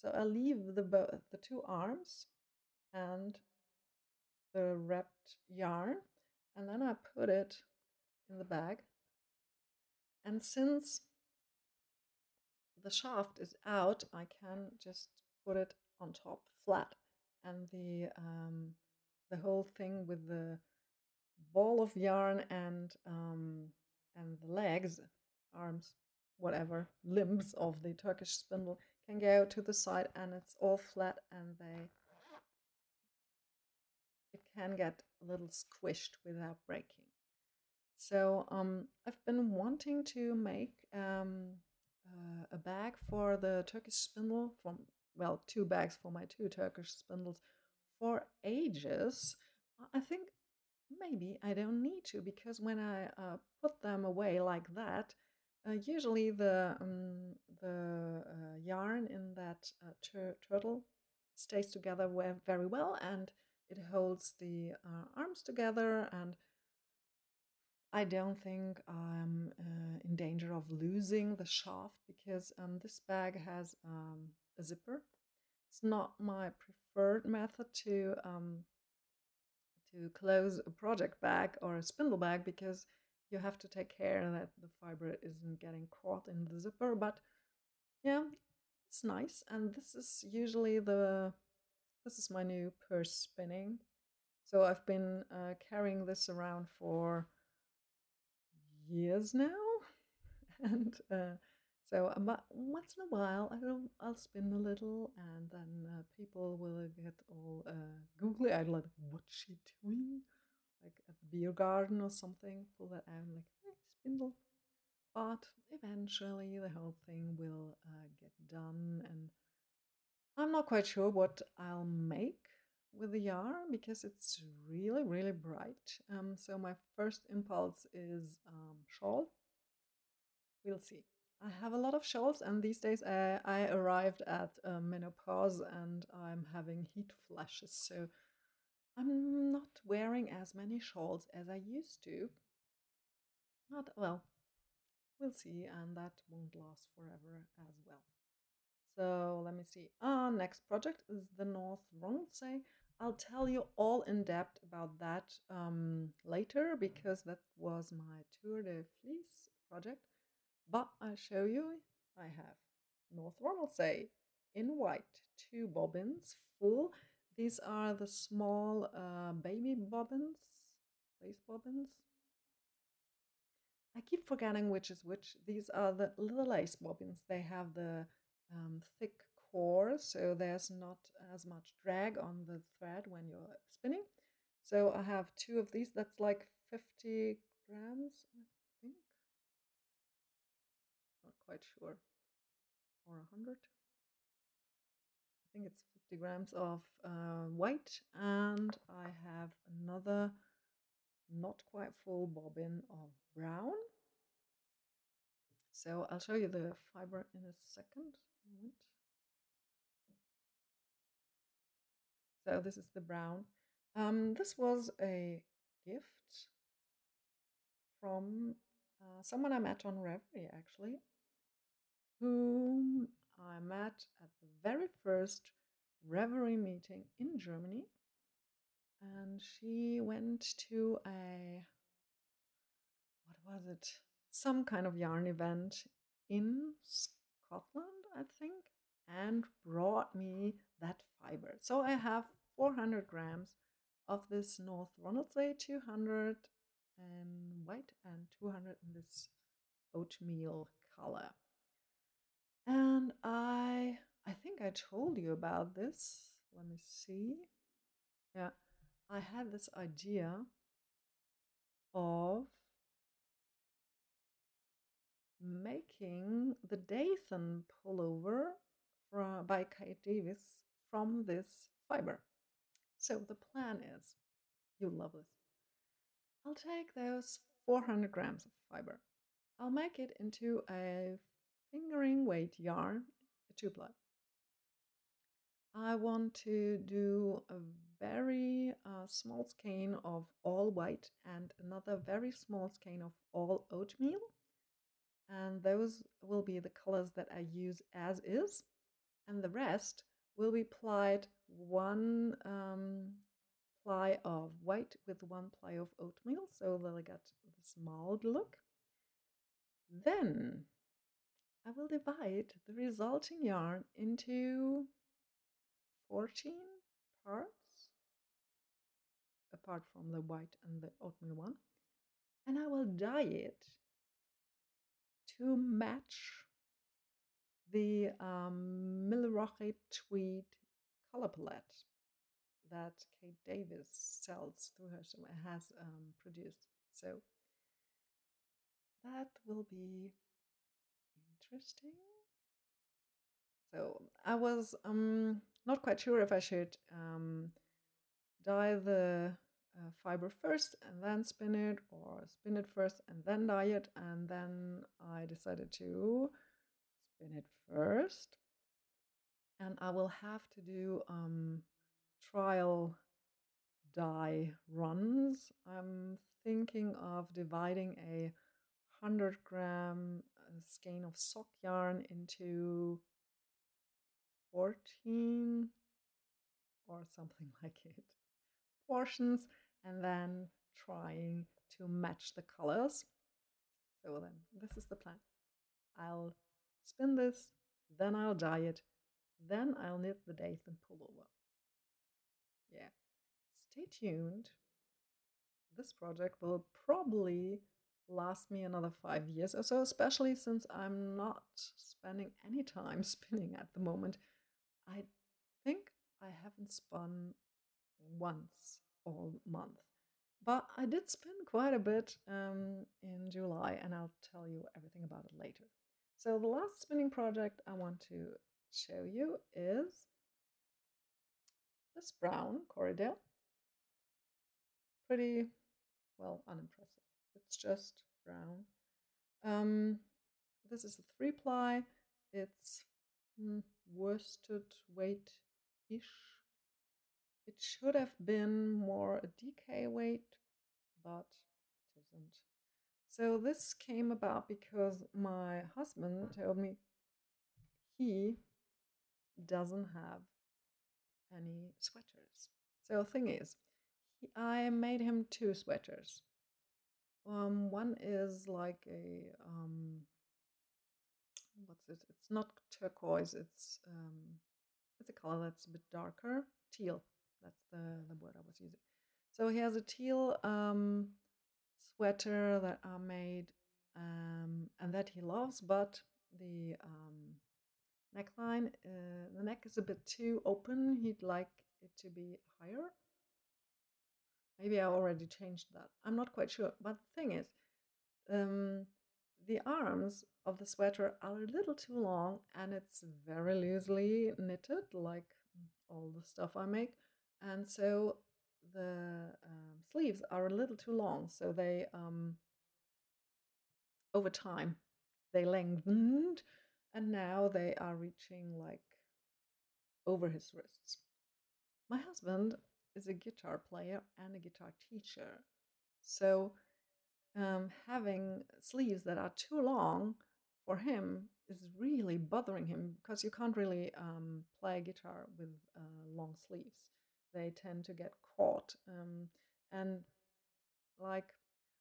So I leave the, the two arms and the wrapped yarn and then I put it in the bag. And since the shaft is out, I can just put it on top flat and the um, the whole thing with the ball of yarn and um, and the legs, arms, whatever, limbs of the Turkish spindle can go to the side and it's all flat and they it can get a little squished without breaking. So um, I've been wanting to make um, uh, a bag for the Turkish spindle from well two bags for my two Turkish spindles for ages. I think maybe I don't need to because when I uh, put them away like that, uh, usually the um, the uh, yarn in that uh, tur turtle stays together very well and it holds the uh, arms together and I don't think I'm uh, in danger of losing the shaft because um, this bag has um, a zipper. It's not my preferred method to um, to close a project bag or a spindle bag because you have to take care that the fiber isn't getting caught in the zipper. But yeah, it's nice. And this is usually the, this is my new purse spinning. So I've been uh, carrying this around for years now. And uh, so um, once in a while, I'll, I'll spin a little, and then uh, people will get all uh, googly eyed, like, what's she doing? Like at the beer garden or something, pull that out, like, hey, spindle. But eventually, the whole thing will uh, get done, and I'm not quite sure what I'll make with the yarn because it's really, really bright. Um, so, my first impulse is um, shawl. We'll see. I have a lot of shawls, and these days uh, I arrived at uh, menopause and I'm having heat flashes, so I'm not wearing as many shawls as I used to. Not well, we'll see, and that won't last forever as well. So let me see. Our next project is the North Ronaldsay. I'll tell you all in depth about that um, later because that was my Tour de Fleece project. But I'll show you, I have North Ronaldsay in white, two bobbins full. These are the small uh, baby bobbins, lace bobbins. I keep forgetting which is which. These are the little lace bobbins. They have the um, thick core, so there's not as much drag on the thread when you're spinning. So I have two of these. That's like 50 grams, I think. Not quite sure. Or 100. I think it's 50 grams of uh, white. And I have another not quite full bobbin of brown. So I'll show you the fiber in a second. Moment. So this is the brown. Um, this was a gift from uh, someone I met on Ravelry, actually, whom I met at the very first Ravelry meeting in Germany. And she went to a, what was it? Some kind of yarn event in Scotland, I think, and brought me that fiber. So I have 400 grams of this North Ronaldsay 200 and white and 200 in this oatmeal color. And I I think I told you about this. Let me see. Yeah, I had this idea of making the Dathan pullover from, by Kate Davies from this fiber. So the plan is, you love this. I'll take those 400 grams of fiber. I'll make it into a fingering weight yarn, a two ply. I want to do a very uh, small skein of all white and another very small skein of all oatmeal. And those will be the colors that I use as is. And the rest will be plied one um, ply of white with one ply of oatmeal, so that I get this mild look. Then I will divide the resulting yarn into 14 parts, apart from the white and the oatmeal one, and I will dye it to match the um, Milarrochy Tweed color palette that Kate Davies sells through her has um, produced. So that will be interesting. So I was um, not quite sure if I should um, dye the uh, fiber first and then spin it, or spin it first and then dye it, and then I decided to spin it first. And I will have to do um, trial dye runs. I'm thinking of dividing a 100 gram uh, skein of sock yarn into 14 or something like it portions and then trying to match the colors. So then this is the plan. I'll spin this, then I'll dye it, then I'll knit the Dathan pullover. Yeah, stay tuned. This project will probably last me another five years or so, especially since I'm not spending any time spinning at the moment. I think I haven't spun once all month. But I did spin quite a bit um, in July, and I'll tell you everything about it later. So the last spinning project I want to show you is this brown Corriedale. Pretty, well, unimpressive. It's just brown. Um, this is a three ply. It's mm, worsted weight-ish. It should have been more a DK weight, but it isn't. So this came about because my husband told me he doesn't have any sweaters. So the thing is, he, I made him two sweaters. Um, one is like a um, what's it? It's not turquoise. It's um, it's a color that's a bit darker, teal. That's the the word I was using. So he has a teal um, sweater that I made um, and that he loves, but the um, neckline, uh, the neck is a bit too open. He'd like it to be higher. Maybe I already changed that. I'm not quite sure. But the thing is, um, the arms of the sweater are a little too long and it's very loosely knitted, like all the stuff I make. And so the um, sleeves are a little too long, so they um, over time they lengthened, and now they are reaching like over his wrists. My husband is a guitar player and a guitar teacher, so um, having sleeves that are too long for him is really bothering him because you can't really um, play guitar with uh, long sleeves. They tend to get caught. Um, and like,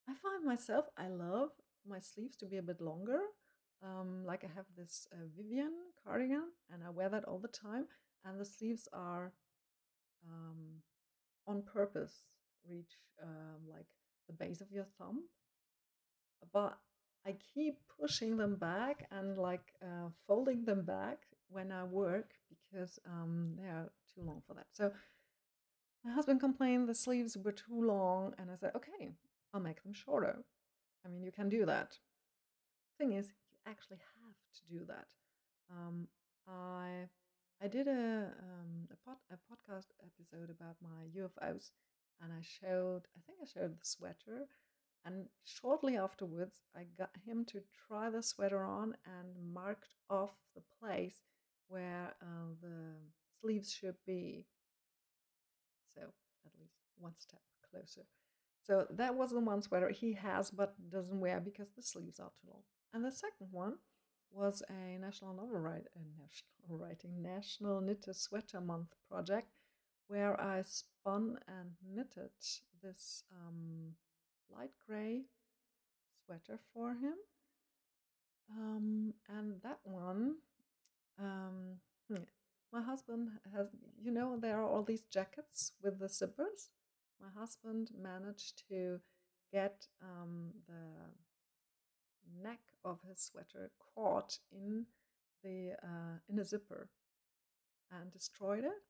I find myself, I love my sleeves to be a bit longer. Um, like, I have this uh, Vivienne cardigan and I wear that all the time. And the sleeves are um, on purpose, reach um, like the base of your thumb. But I keep pushing them back and like uh, folding them back when I work because um, they are too long for that. So my husband complained the sleeves were too long, and I said, okay, I'll make them shorter. I mean, you can do that. Thing is, you actually have to do that. Um, I I did a um, a, pod, a podcast episode about my UFOs, and I showed I think I showed the sweater and shortly afterwards, I got him to try the sweater on and marked off the place where uh, the sleeves should be. So, at least one step closer. So, that was the one sweater he has but doesn't wear because the sleeves are too long. And the second one was a National Novel Write, a National Writing National knitter Sweater Month project where I spun and knitted this um, light gray sweater for him. Um, and that one, um, hmm, my husband has, you know, there are all these jackets with the zippers. My husband managed to get um, the neck of his sweater caught in the uh, in a zipper and destroyed it.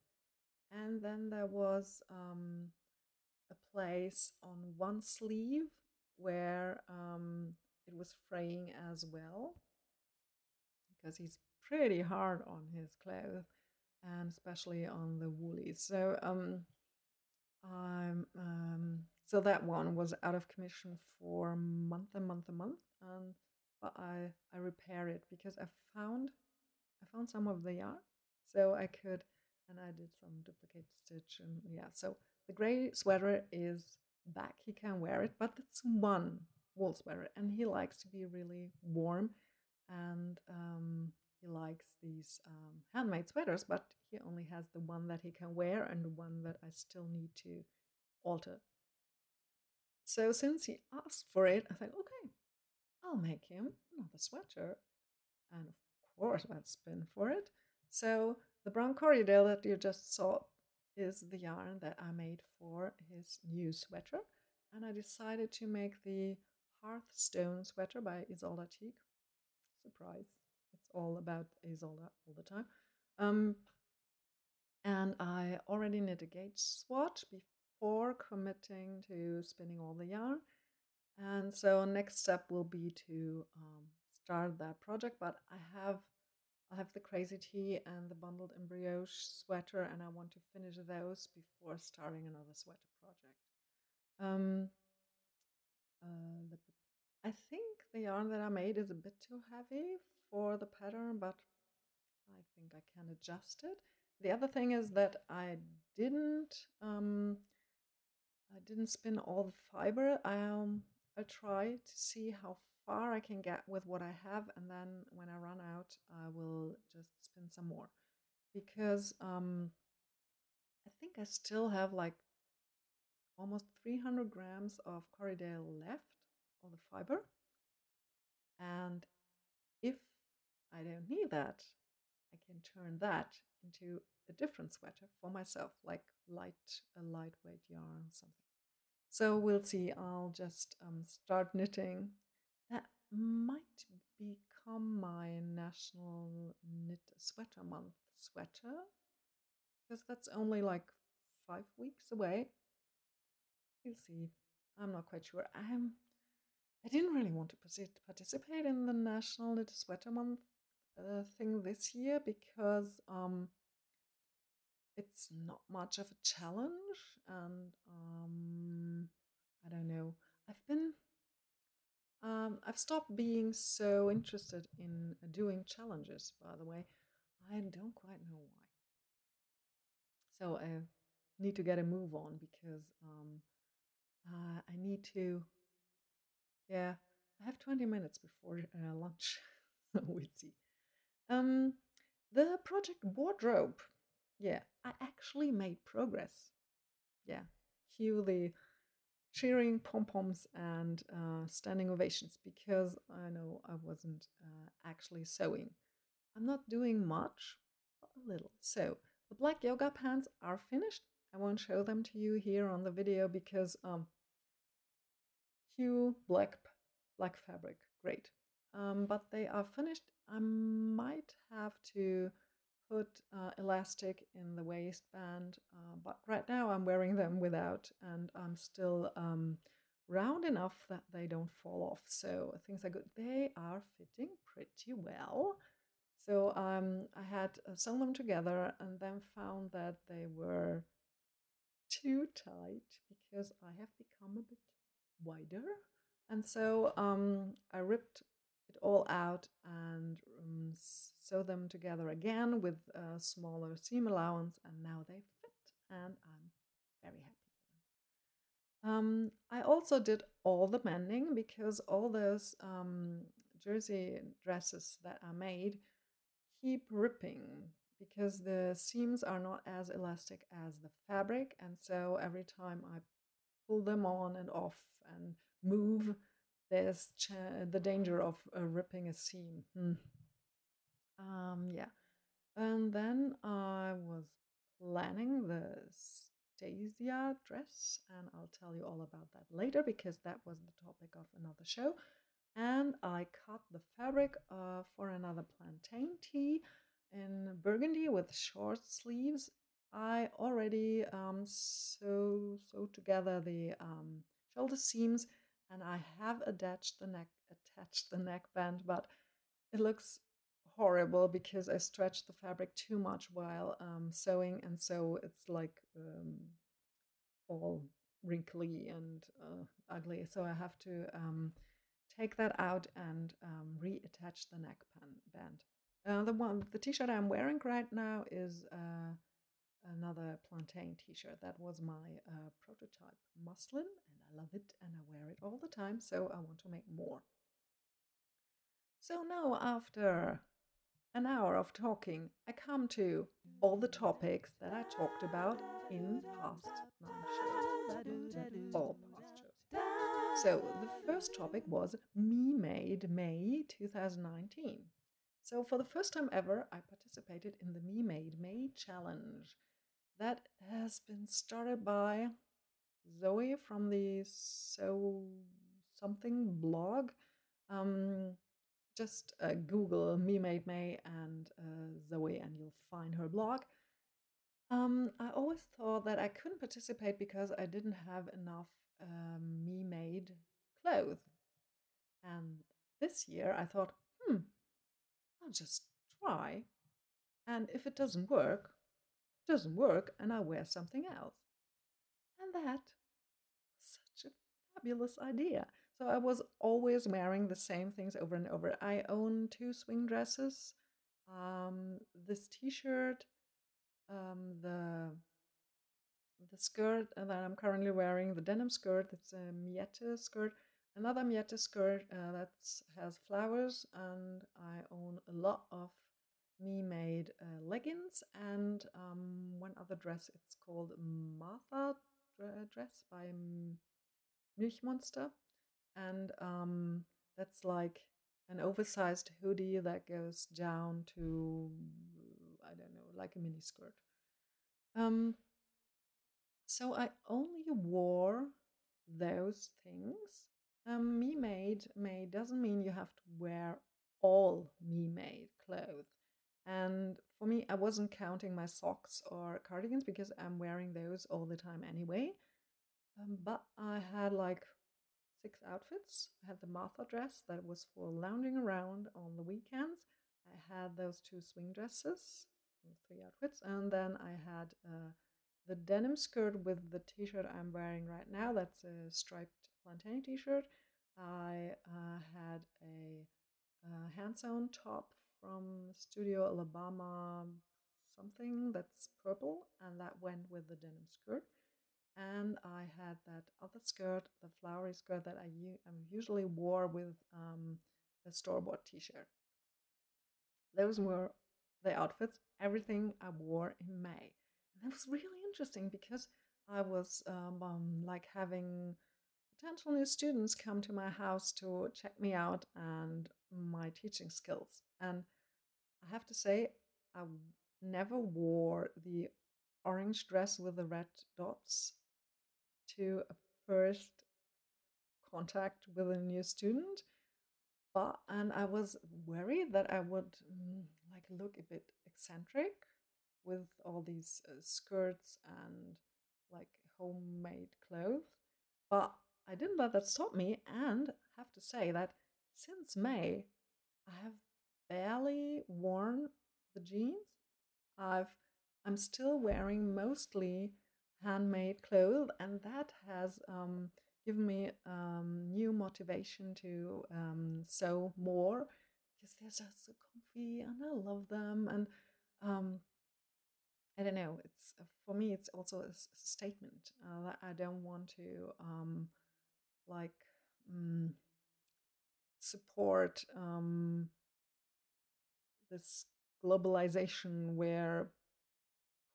And then there was um, a place on one sleeve where um, it was fraying as well because he's pretty hard on his clothes and especially on the woolies. So um, I'm um, so that one was out of commission for month, a month, a month, and but I I repair it because I found I found some of the yarn, so I could and I did some duplicate stitch and yeah. So the grey sweater is back. He can wear it, but it's one wool sweater, and he likes to be really warm, and um, he likes these um, handmade sweaters. But he only has the one that he can wear, and the one that I still need to alter. So since he asked for it, I thought, okay, I'll make him another sweater, and of course I'd spin for it. So the brown Corriedale that you just saw is the yarn that I made for his new sweater. And I decided to make the Hearthstone sweater by Isolde Teague. Surprise, all about Isolde all the time. Um, and I already knit a gauge swatch before committing to spinning all the yarn. And so next step will be to um, start that project, but I have I have the Crazy Tee and the Bundled Brioche sweater, and I want to finish those before starting another sweater project. Um, uh, I think the yarn that I made is a bit too heavy for the pattern, but I think I can adjust it. The other thing is that I didn't um, I didn't spin all the fiber. Um, I try to see how far I can get with what I have, and then when I run out, I will just spin some more. Because um, I think I still have like almost 300 grams of Corriedale left of the fiber. And if I don't need that, I can turn that into a different sweater for myself, like light a lightweight yarn, or something. So we'll see. I'll just um, start knitting that might become my national knit sweater month sweater because that's only like five weeks away. We'll see. I'm not quite sure. I'm. I didn't really want to participate in the National Knit Sweater Month uh, thing this year because um, it's not much of a challenge, and um, I don't know. I've been um, I've stopped being so interested in doing challenges, by the way. I don't quite know why. So I need to get a move on because um, uh, I need to. Yeah, I have 20 minutes before uh, lunch. we'll see. Um, the project wardrobe. Yeah, I actually made progress. Yeah, cue the cheering pom poms and uh, standing ovations because I know I wasn't uh, actually sewing. I'm not doing much, but a little. So the black yoga pants are finished. I won't show them to you here on the video because um, hue black black fabric, great. Um, but they are finished. I might have to put uh, elastic in the waistband, uh, but right now I'm wearing them without, and I'm still um, round enough that they don't fall off. So things are good. They are fitting pretty well. So um, I had uh, sewn them together and then found that they were too tight because I have become a bit wider. And so um, I ripped all out and um, sew them together again with a smaller seam allowance, and now they fit, and I'm very happy. Um, I also did all the mending because all those um, jersey dresses that are made keep ripping because the seams are not as elastic as the fabric, and so every time I pull them on and off and move, there's the danger of uh, ripping a seam. Hmm. Um, yeah. And then I was planning the Stasia dress, and I'll tell you all about that later because that was the topic of another show. And I cut the fabric uh, for another plantain tee in burgundy with short sleeves. I already um, sew, sew together the um, shoulder seams and I have attached the neck attached the neckband, but it looks horrible because I stretched the fabric too much while um, sewing, and so it's like um, all wrinkly and uh, ugly. So I have to um, take that out and um, reattach the neckband. Uh, the one, the t-shirt I'm wearing right now is uh, another plantain t-shirt. That was my uh, prototype muslin, I love it and I wear it all the time, so I want to make more. So now, after an hour of talking, I come to all the topics that I talked about in past nine shows. All past shows. So the first topic was Me Made May 2019. So for the first time ever, I participated in the Me Made May challenge. That has been started by Zoe from the So Something blog. Um, just uh, Google Me Made May and uh, Zoe, and you'll find her blog. Um, I always thought that I couldn't participate because I didn't have enough um, me made clothes. And this year I thought, hmm, I'll just try. And if it doesn't work, it doesn't work, and I wear something else. That such a fabulous idea. So I was always wearing the same things over and over. I own two swing dresses, um, this t-shirt, um, the the skirt that I'm currently wearing, the denim skirt. It's a Miette skirt. Another Miette skirt uh, that has flowers, and I own a lot of me made uh, leggings and um, one other dress. It's called Martha dress by Milchmonster. And um, that's like an oversized hoodie that goes down to, I don't know, like a mini skirt. Um, so I only wore those things. Um, me made made doesn't mean you have to wear all me made clothes. And for me, I wasn't counting my socks or cardigans because I'm wearing those all the time anyway. Um, but I had like six outfits. I had the Martha dress that was for lounging around on the weekends. I had those two swing dresses three outfits. And then I had uh, the denim skirt with the t-shirt I'm wearing right now. That's a striped plantain t-shirt. I uh, had a, a hand-sewn top from Studio Alabama something that's purple and that went with the denim skirt and I had that other skirt, the flowery skirt that I usually wore with um, a store-bought t-shirt. Those were the outfits, everything I wore in May. And that was really interesting because I was um, um, like having potential new students come to my house to check me out and my teaching skills. And I have to say, I never wore the orange dress with the red dots to a first contact with a new student but and i was worried that i would mm, like look a bit eccentric with all these uh, skirts and like homemade clothes but i didn't let that stop me and have to say that since may i have barely worn the jeans i've i'm still wearing mostly handmade clothes, and that has um, given me um, new motivation to um, sew more because they're just so comfy and I love them. And um, I don't know, it's uh, for me, it's also a, statement uh, that I don't want to um, like mm, support um, this globalization where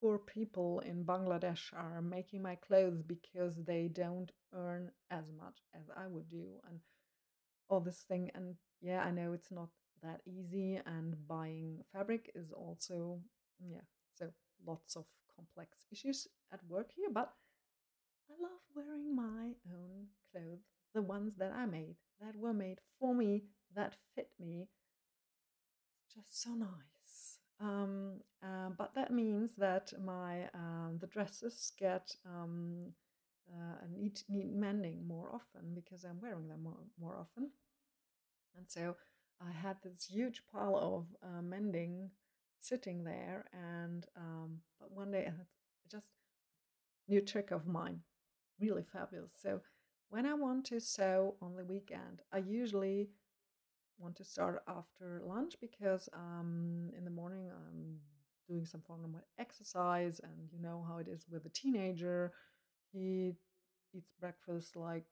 poor people in Bangladesh are making my clothes because they don't earn as much as I would do and all this thing and yeah I know it's not that easy and buying fabric is also yeah so lots of complex issues at work here but I love wearing my own clothes the ones that I made that were made for me that fit me it's just so nice um, uh, but that means that my uh, the dresses get um, uh, need need mending more often because I'm wearing them more, more often. And so I had this huge pile of uh, mending sitting there, and um, but one day I just new trick of mine, really fabulous. So when I want to sew on the weekend, I usually want to start after lunch because um, in the morning I'm doing some form of exercise, and you know how it is with a teenager. He eats breakfast like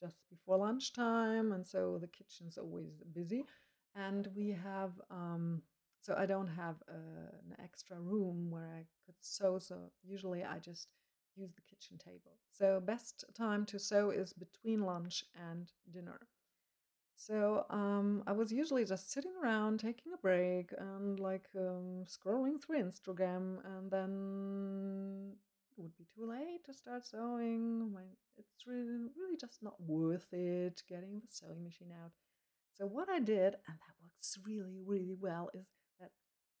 just before lunchtime, and so the kitchen's always busy. And we have, um, so I don't have a, an extra room where I could sew. So usually I just use the kitchen table. So best time to sew is between lunch and dinner. So um, I was usually just sitting around, taking a break, and like um, scrolling through Instagram, and then it would be too late to start sewing. It's really, really just not worth it getting the sewing machine out. So what I did, and that works really, really well, is that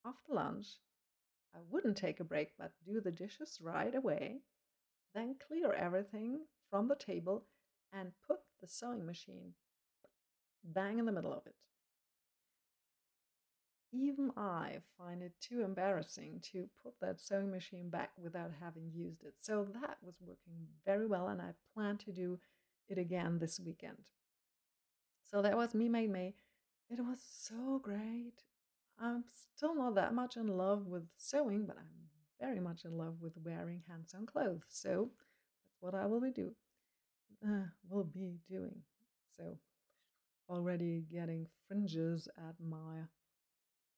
after lunch, I wouldn't take a break, but do the dishes right away, then clear everything from the table, and put the sewing machine bang in the middle of it. Even I find it too embarrassing to put that sewing machine back without having used it. So that was working very well, and I plan to do it again this weekend. So that was Me Made May. It was so great. I'm still not that much in love with sewing, but I'm very much in love with wearing hand sewn clothes. So that's what I will be do. Uh, will be doing. So already getting fringes at my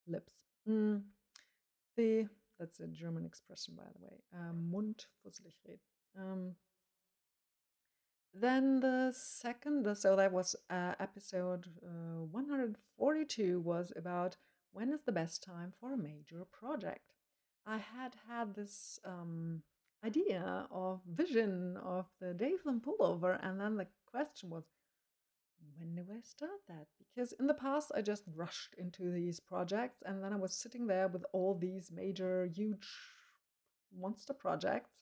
lips. Mm. The that's a German expression, by the way. Um, Mund fusselig reden. Um, then the second, so that was uh, episode uh, 142, was about when is the best time for a major project. I had had this um, idea of vision of the Daveland pullover, and then the question was, when do I start that? Because in the past, I just rushed into these projects and then I was sitting there with all these major, huge monster projects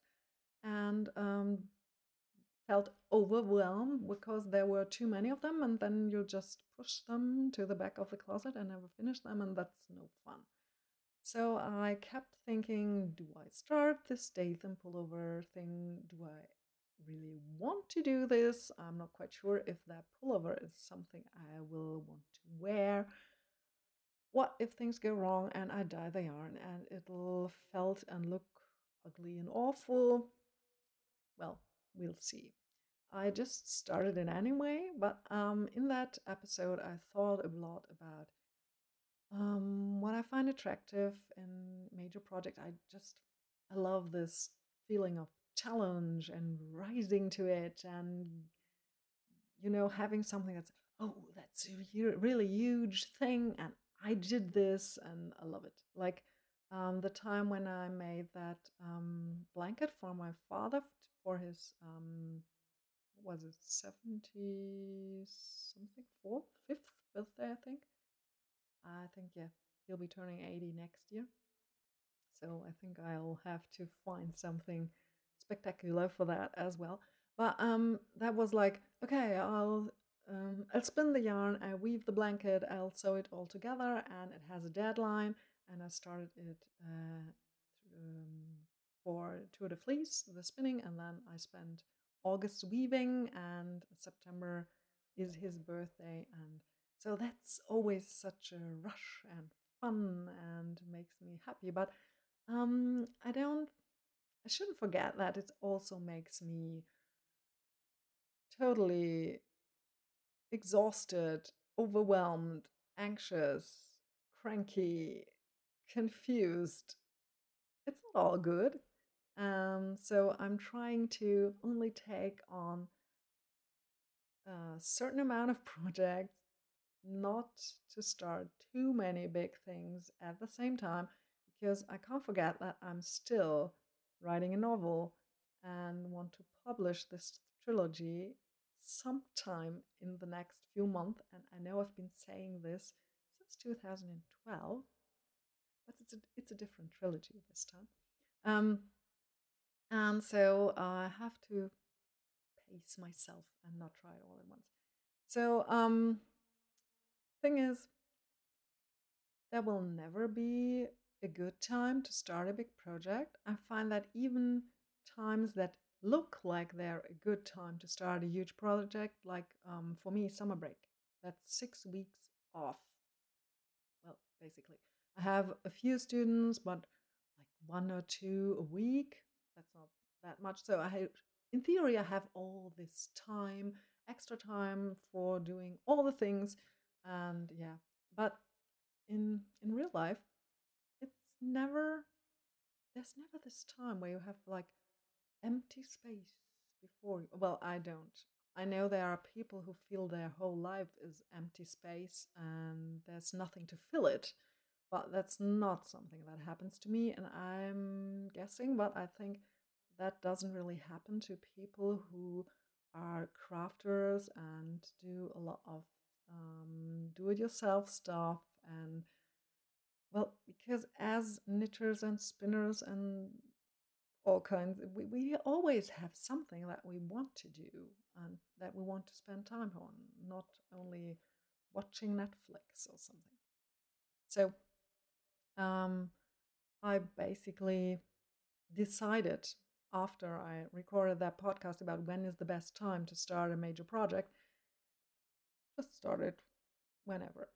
and um, felt overwhelmed because there were too many of them. And then you just push them to the back of the closet and never finish them, and that's no fun. So I kept thinking, do I start this Dathan pullover thing? Do I really want to do this? I'm not quite sure if that pullover is something I will want to wear. What if things go wrong and I dye the yarn and it'll felt and look ugly and awful? Well, we'll see. I just started it anyway, but um, in that episode, I thought a lot about um, what I find attractive in major project. I just I love this feeling of challenge and rising to it, and you know having something that's oh that's a really huge thing, and I did this, and I love it. Like um, the time when I made that um, blanket for my father for his um, was it 70 something fourth fifth birthday i think i think yeah he'll be turning 80 next year so i think i'll have to find something spectacular for that as well but um that was like okay i'll um, I'll spin the yarn, I weave the blanket, I'll sew it all together, and it has a deadline. And I started it uh, um, for Tour de Fleece, the spinning, and then I spent August weaving, and September is his birthday, and so that's always such a rush and fun and makes me happy. But um, I don't, I shouldn't forget that it also makes me totally exhausted, overwhelmed, anxious, cranky, confused. It's not all good. Um, so I'm trying to only take on a certain amount of projects, not to start too many big things at the same time, because I can't forget that I'm still writing a novel and want to publish this trilogy sometime in the next few months. And I know I've been saying this since 2012, but it's a, it's a different trilogy this time. Um, and so I have to pace myself and not try it all at once. So, um, thing is, there will never be a good time to start a big project. I find that even times that look like they're a good time to start a huge project, like um, for me, summer break, that's six weeks off. Well, basically, I have a few students, but like one or two a week that's not that much. So I in theory, I have all this time, extra time for doing all the things, and yeah. But in in real life, it's never. There's never this time where you have like empty space before. Well, I don't. I know there are people who feel their whole life is empty space and there's nothing to fill it. But that's not something that happens to me, and I'm guessing, but I think that doesn't really happen to people who are crafters and do a lot of um, do it yourself stuff. And well, because as knitters and spinners and all kinds, we, we always have something that we want to do and that we want to spend time on, not only watching Netflix or something. So um, I basically decided after I recorded that podcast about when is the best time to start a major project, just start it whenever.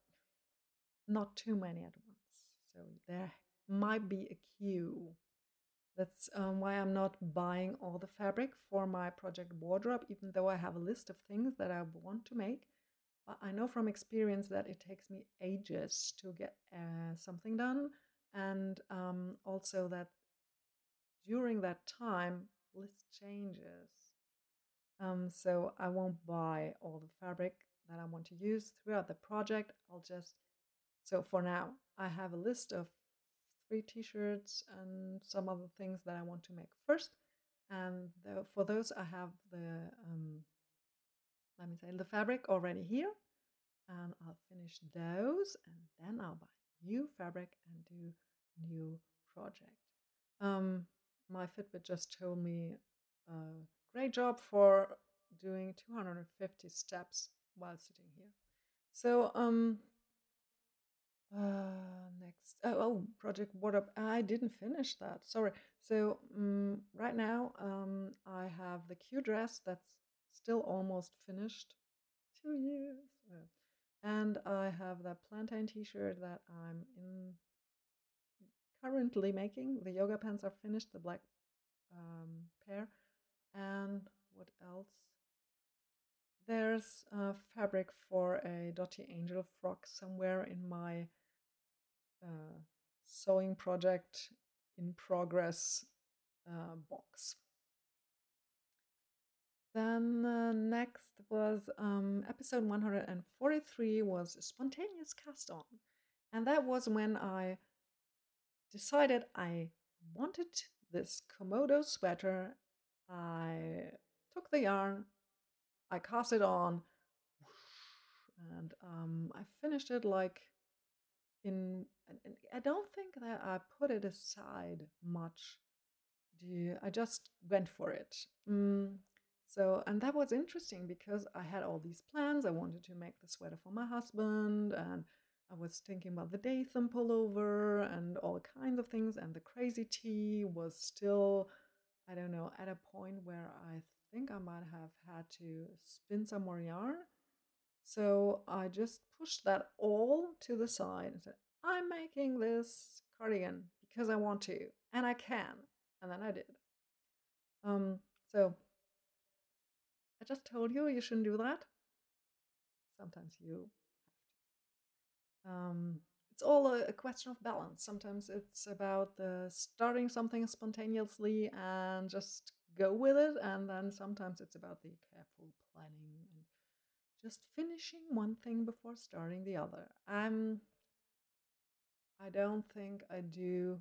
Not too many at once. So there might be a queue. That's um, why I'm not buying all the fabric for my project wardrobe, even though I have a list of things that I want to make. But I know from experience that it takes me ages to get uh, something done, and um, also that during that time, list changes. Um, so I won't buy all the fabric that I want to use throughout the project. I'll just, so for now, I have a list of three t-shirts and some other things that I want to make first. And the, for those, I have the, um, let me say, the fabric already here. And I'll finish those and then I'll buy new fabric and do new project. Um, my Fitbit just told me uh, great job for doing 250 steps while sitting here. So um, Uh, next, oh, oh, Project up? I didn't finish that. Sorry. So um, right now, um, I have the Q dress that's still almost finished. Two years. Uh, and I have that plantain T-shirt that I'm in currently making. The yoga pants are finished. The black um, pair. And what else? There's a fabric for a Dottie Angel frock somewhere in my uh, sewing project in progress uh, box. Then uh, next was um, episode 143 was spontaneous cast on, and that was when I decided I wanted this Comodo sweater. I took the yarn, I cast it on, and um, I finished it like in. I don't think that I put it aside much. I just went for it. Mm, so, and that was interesting because I had all these plans. I wanted to make the sweater for my husband, and I was thinking about the Dathan pullover and all kinds of things. And the crazy tee was still, I don't know, at a point where I think I might have had to spin some more yarn. So I just pushed that all to the side and said, I'm making this cardigan because I want to and I can. And then I did. Um, so I just told you you shouldn't do that. Sometimes you. Um, it's all a, question of balance. Sometimes it's about the starting something spontaneously and just go with it, and then sometimes it's about the careful planning and just finishing one thing before starting the other. I'm. I don't think I do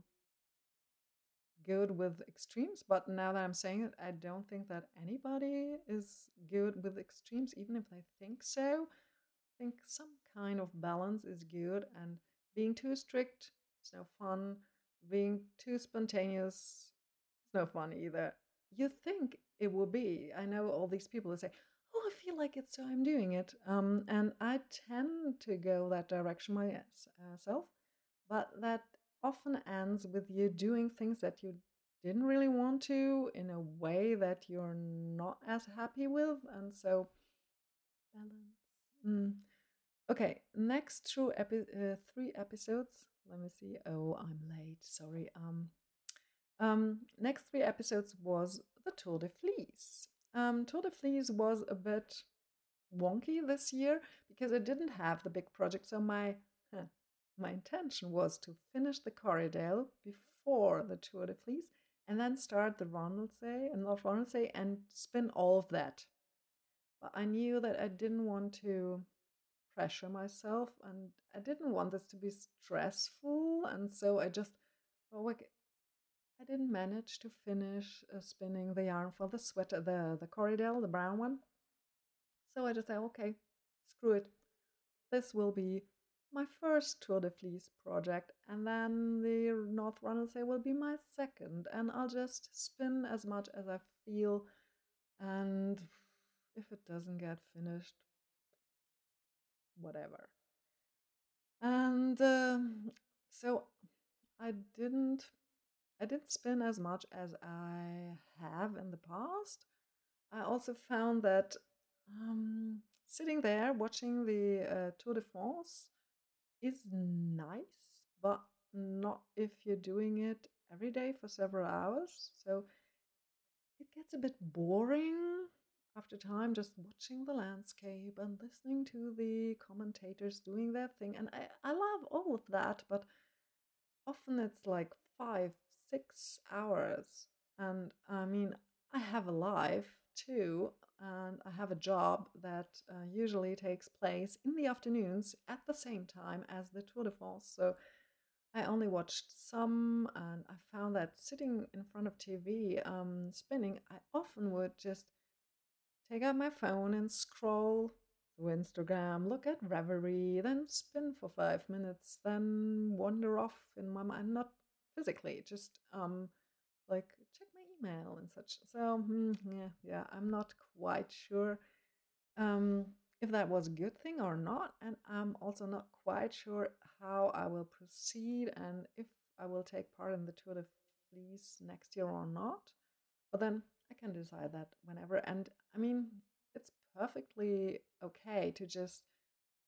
good with extremes, but now that I'm saying it, I don't think that anybody is good with extremes, even if they think so. I think some kind of balance is good, and being too strict is no fun. Being too spontaneous is no fun either. You think it will be. I know all these people who say, "Oh, I feel like it, so I'm doing it," um, and I tend to go that direction myself, but that often ends with you doing things that you didn't really want to in a way that you're not as happy with. And so, balance. Mm. Okay, next two epi- uh, three episodes. Let me see. Oh, I'm late. Sorry. Um, um, next three episodes was the Tour de Fleece. Um, Tour de Fleece was a bit wonky this year because I didn't have the big project. So my huh, my intention was to finish the Corriedale before the Tour de Fleece and then start the Ronaldsay and North Ronaldsay and spin all of that. But I knew that I didn't want to pressure myself and I didn't want this to be stressful. And so I just, oh, I didn't manage to finish uh, spinning the yarn for the sweater, the, the Corriedale, the brown one. So I just said, okay, screw it. This will be my first Tour de Fleece project, and then the North Ronaldsay will be my second, and I'll just spin as much as I feel, and if it doesn't get finished, whatever. And um, so I didn't I didn't spin as much as I have in the past. I also found that um, sitting there watching the uh, Tour de France is nice, but not if you're doing it every day for several hours. So it gets a bit boring after time just watching the landscape and listening to the commentators doing their thing. And I, I love all of that, but often it's like five, six hours. And I mean, I have a life too and I have a job that uh, usually takes place in the afternoons at the same time as the Tour de France. So I only watched some, and I found that sitting in front of TV um, spinning, I often would just take out my phone and scroll through Instagram, look at Ravelry, then spin for five minutes, then wander off in my mind, not physically, just um, like check my email and such. So mm, yeah, yeah, I'm not quite sure. Um, if that was a good thing or not. And I'm also not quite sure how I will proceed and if I will take part in the Tour de Fleece next year or not. But then I can decide that whenever. And I mean, it's perfectly okay to just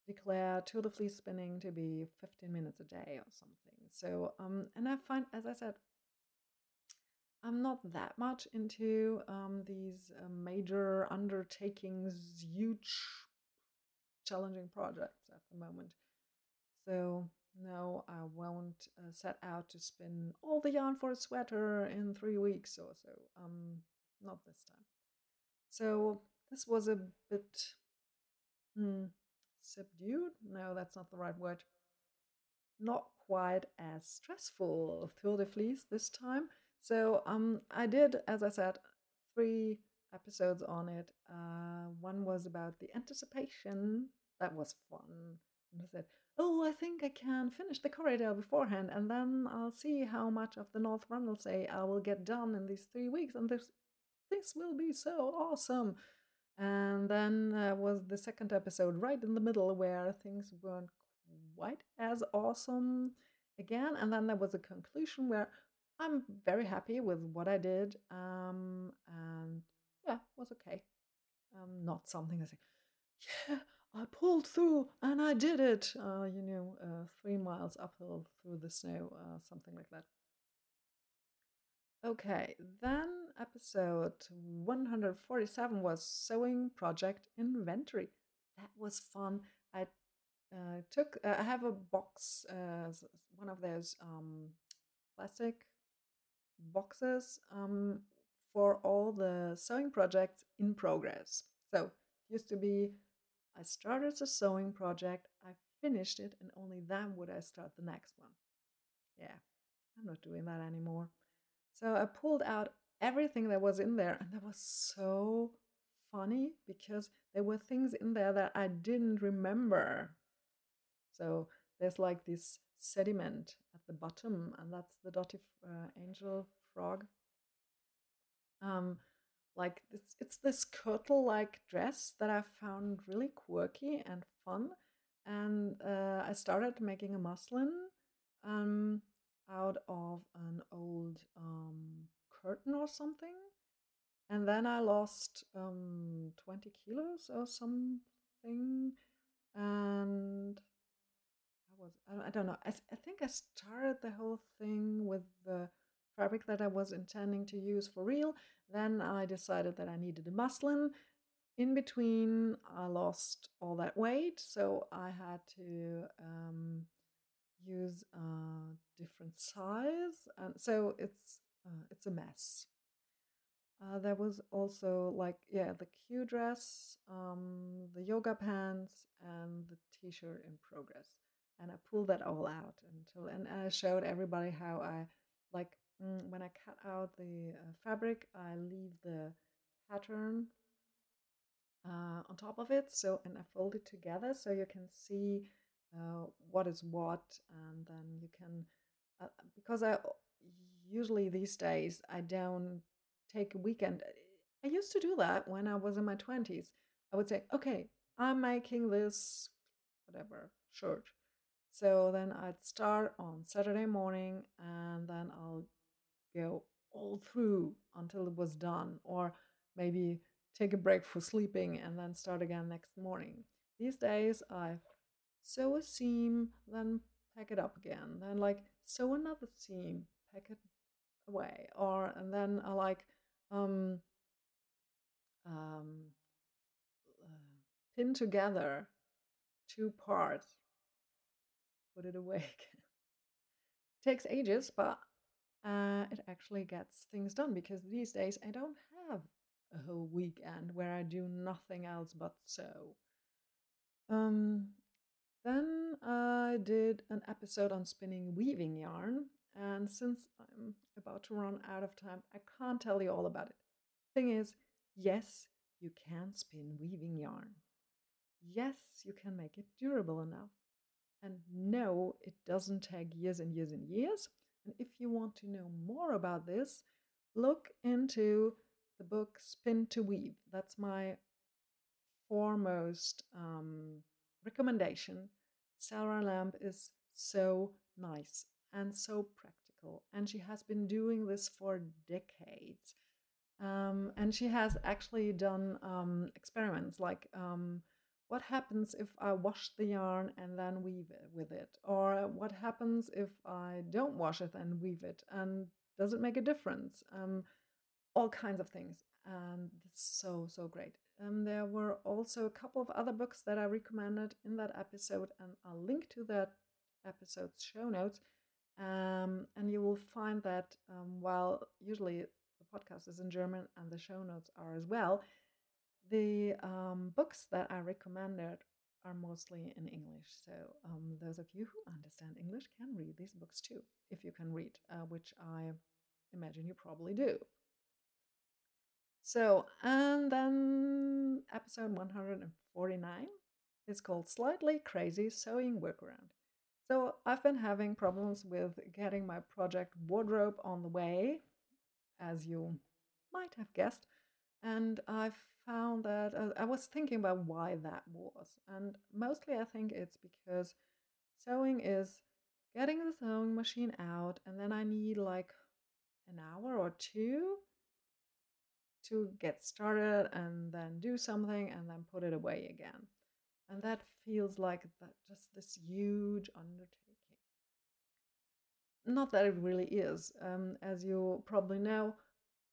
declare Tour de Fleece spinning to be 15 minutes a day or something. So, um, and I find, as I said, I'm not that much into um, these uh, major undertakings, huge, challenging projects at the moment. So, no, I won't uh, set out to spin all the yarn for a sweater in three weeks or so. Um, not this time. So, this was a bit hmm, subdued. No, that's not the right word. Not quite as stressful Tour de Fleece this time. So um, I did, as I said, three episodes on it. Uh, one was about the anticipation. That was fun. And I said, oh, I think I can finish the Corriedale beforehand, and then I'll see how much of the North Say I will get done in these three weeks, and this this will be so awesome. And then uh, was the second episode right in the middle where things weren't quite as awesome again. And then there was a conclusion where I'm very happy with what I did. Um, and yeah, was okay. Um, not something I say, yeah, I pulled through and I did it. Uh, you know, uh, three miles uphill through the snow, uh, something like that. Okay, then episode 147 was Sewing Project Inventory. That was fun. I uh, took, uh, I have a box, uh, one of those um, plastic boxes um, for all the sewing projects in progress. So, used to be I started a sewing project, I finished it, and only then would I start the next one. Yeah, I'm not doing that anymore. So I pulled out everything that was in there, and that was so funny because there were things in there that I didn't remember. So there's like this sediment at the bottom, and that's the Dottie uh, Angel frock. Um, like it's, it's this kirtle-like dress that I found really quirky and fun, and uh, I started making a muslin. Um, out of an old curtain or something. And then I lost um, 20 kilos or something. And I was, I don't know, I, I think I started the whole thing with the fabric that I was intending to use for real. Then I decided that I needed a muslin. In between, I lost all that weight, so I had to um, use a different size and so it's uh, it's a mess. Uh, there was also like yeah the q dress um, the yoga pants and the t-shirt in progress and i pulled that all out until and i showed everybody how i like mm, when i cut out the uh, fabric i leave the pattern uh, on top of it so and i fold it together so you can see uh, what is what, and then you can uh, because I usually these days I don't take a weekend. Eh, I used to do that when I was in my twenties. I would say, okay, I'm making this whatever shirt. So then I'd start on Saturday morning and then I'll go all through until it was done, or maybe take a break for sleeping and then start again next morning. These days I sew a seam, then pack it up again, then like sew another seam, pack it away, or and then I like um, um, uh, pin together two parts, put it away again. Takes ages, but uh, it actually gets things done because these days I don't have a whole weekend where I do nothing else but sew. Um, then I did an episode on spinning weaving yarn, and since I'm about to run out of time, I can't tell you all about it. Thing is, yes, you can spin weaving yarn. Yes, you can make it durable enough. And no, it doesn't take years and years and years. And if you want to know more about this, look into the book Spin to Weave. That's my foremost um, recommendation. Sara Lamb is so nice and so practical, and she has been doing this for decades. Um, and she has actually done um, experiments like um, what happens if I wash the yarn and then weave it with it? Or what happens if I don't wash it and weave it? And does it make a difference? Um, all kinds of things. And it's so, so great. Um, there were also a couple of other books that I recommended in that episode, and I'll link to that episode's show notes. Um, and you will find that um, while usually the podcast is in German and the show notes are as well, the um, books that I recommended are mostly in English. So um, those of you who understand English can read these books too, if you can read, uh, which I imagine you probably do. So, and then episode 149 is called Slightly Crazy Sewing Workaround. So, I've been having problems with getting my project wardrobe on the way, as you might have guessed, and I've found that uh, I was thinking about why that was. And mostly I think it's because sewing is getting the sewing machine out, and then I need like an hour or two to get started and then do something and then put it away again. And that feels like that just this huge undertaking. Not that it really is. Um, as you probably know,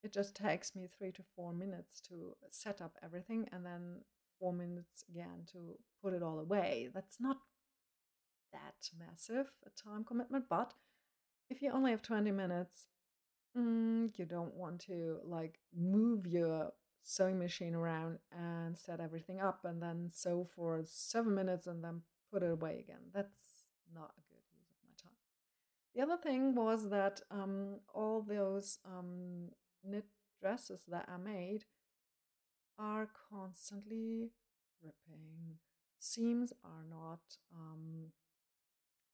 it just takes me three to four minutes to set up everything and then four minutes again to put it all away. That's not that massive a time commitment, but if you only have 20 minutes, mm, you don't want to like move your sewing machine around and set everything up and then sew for seven minutes and then put it away again. That's not a good use of my time. The other thing was that um, all those um, knit dresses that I made are constantly ripping. Seams are not um,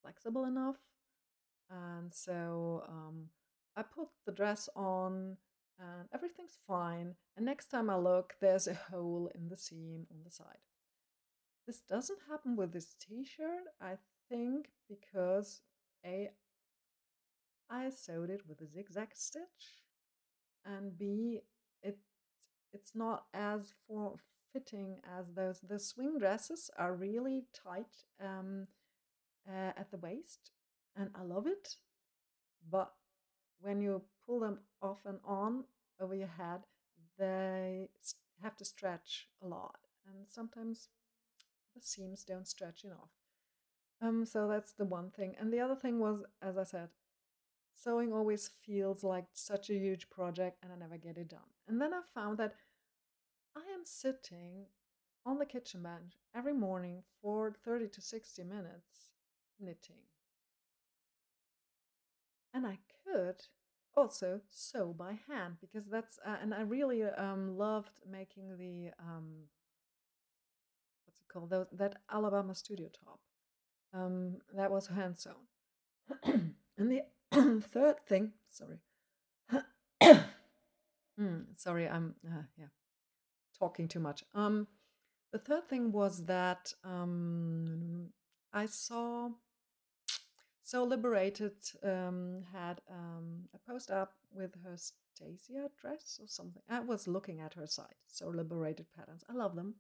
flexible enough. And so um, I put the dress on and everything's fine. And next time I look, there's a hole in the seam on the side. This doesn't happen with this t shirt, I think, because A, I sewed it with a zigzag stitch and b it it's not as for fitting as those the swing dresses are really tight um, uh, at the waist and i love it but when you pull them off and on over your head they have to stretch a lot and sometimes the seams don't stretch enough um, so that's the one thing and the other thing was as i said Sewing always feels like such a huge project and I never get it done. And then I found that I am sitting on the kitchen bench every morning for 30 to 60 minutes knitting. And I could also sew by hand because that's, uh, and I really um, loved making the, um, what's it called, that, that Alabama studio top. Um, that was hand sewn. and the third thing, sorry. mm, sorry, I'm uh, yeah talking too much. Um, the third thing was that um, I saw Sew Liberated um, had um, a post up with her Stasia dress or something. I was looking at her site, Sew Liberated patterns. I love them,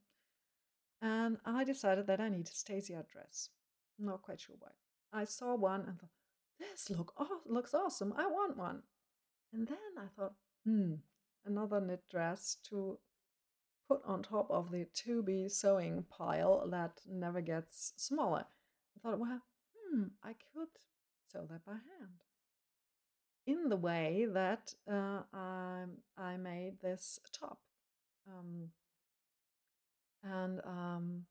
and I decided that I need a Stasia dress. Not quite sure why. I saw one and thought, this look oh, looks awesome. I want one. And then I thought, hmm, another knit dress to put on top of the to be sewing pile that never gets smaller. I thought, well, hmm, I could sew that by hand. In the way that uh, I, I made this top. Um, and um,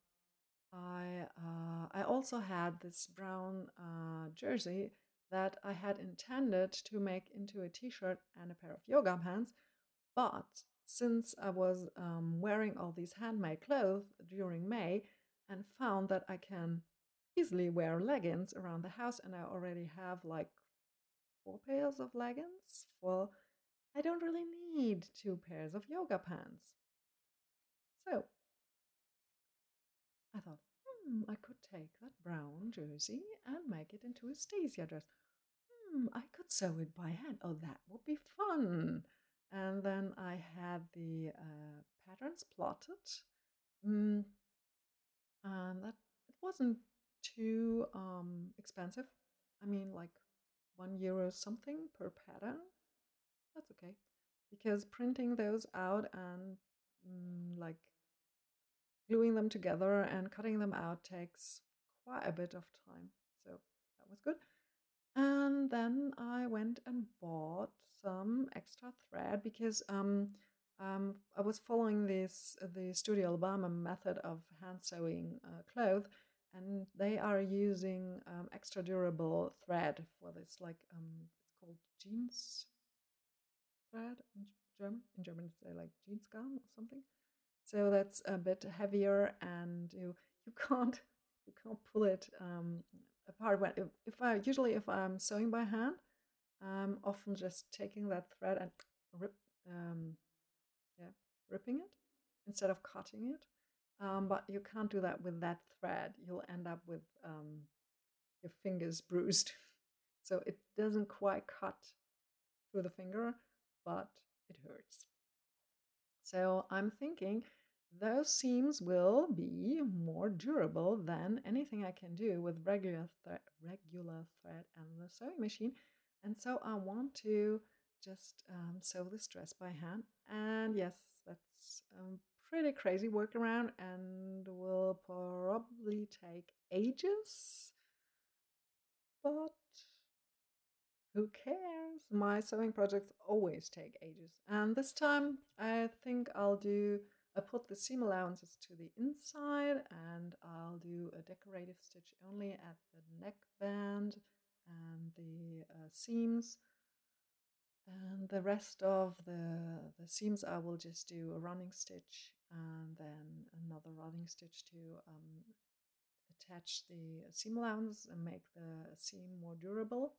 I uh, I also had this brown uh, jersey that I had intended to make into a t shirt and a pair of yoga pants. But since I was um, wearing all these handmade clothes during May and found that I can easily wear leggings around the house, and I already have like four pairs of leggings, well, I don't really need two pairs of yoga pants. So I thought, hmm, I could take that brown jersey and make it into a Stasia dress. Hmm, I could sew it by hand. Oh, that would be fun. And then I had the uh, patterns plotted. Mm, and that it wasn't too um, expensive. I mean, like one euro something per pattern. That's okay because printing those out and mm, like gluing them together and cutting them out takes quite a bit of time. So that was good. And then I went and bought some extra thread because um, um, I was following this the Studio Alabama method of hand sewing uh, clothes, and they are using um, extra durable thread for this. Like um, it's called jeans thread in German. In German, it's like Jeansgarn or something. So that's a bit heavier, and you you can't you can't pull it um, apart. When if, if I usually if I'm sewing by hand, I'm often just taking that thread and rip um, yeah ripping it instead of cutting it. Um, but you can't do that with that thread. You'll end up with um, your fingers bruised. so it doesn't quite cut through the finger, but it hurts. So I'm thinking those seams will be more durable than anything I can do with regular, regular thread and the sewing machine. And so I want to just um, sew this dress by hand. And yes, that's a pretty crazy workaround and will probably take ages. But who cares? My sewing projects always take ages. And this time I think I'll do, I put the seam allowances to the inside and I'll do a decorative stitch only at the neckband and the uh, seams. And the rest of the, the seams I will just do a running stitch and then another running stitch to um, attach the seam allowance and make the seam more durable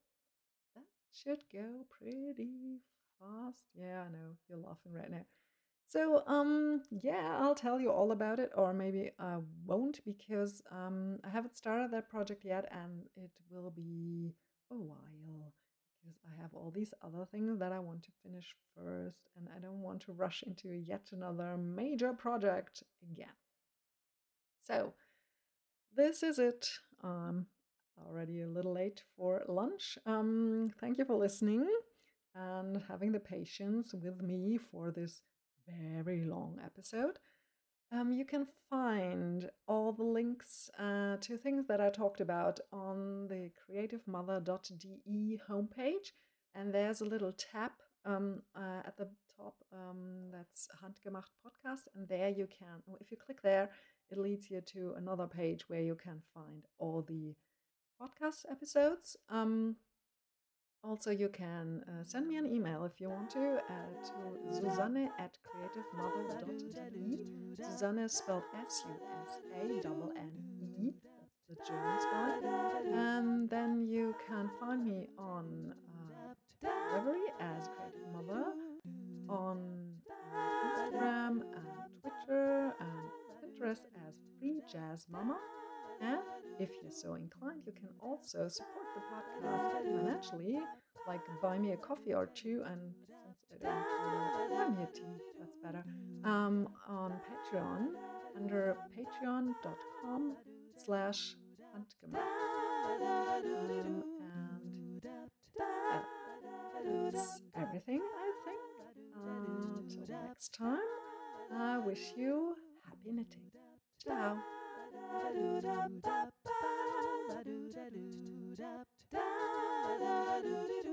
That should go pretty fast. Yeah, I know you're laughing right now. So, um, yeah, I'll tell you all about it, or maybe I won't because um, I haven't started that project yet, and it will be a while because I have all these other things that I want to finish first, and I don't want to rush into yet another major project again. So, this is it. Um, already a little late for lunch. Um, thank you for listening and having the patience with me for this very long episode. Um, you can find all the links uh, to things that I talked about on the creativemother.de homepage. And there's a little tab um, uh, at the top um, that's Handgemacht Podcast. And there you can, if you click there, it leads you to another page where you can find all the podcast episodes. Um, also, you can uh, send me an email if you want to uh, to Susanne at creativemother.de. Susanne spelled S U S A N N E, the German spelling. And then you can find me on uh, as Creative Mother, on Instagram and Twitter and Pinterest as Free Jazz Mama. And if you're so inclined, you can also support the podcast financially, like buy me a coffee or two, and buy me a tea, that's better, um, on Patreon under patreon.com slash. Um, and that's everything, I think. Until next time, I wish you happy knitting. Ciao. Da da ba ba da do da do da da da do do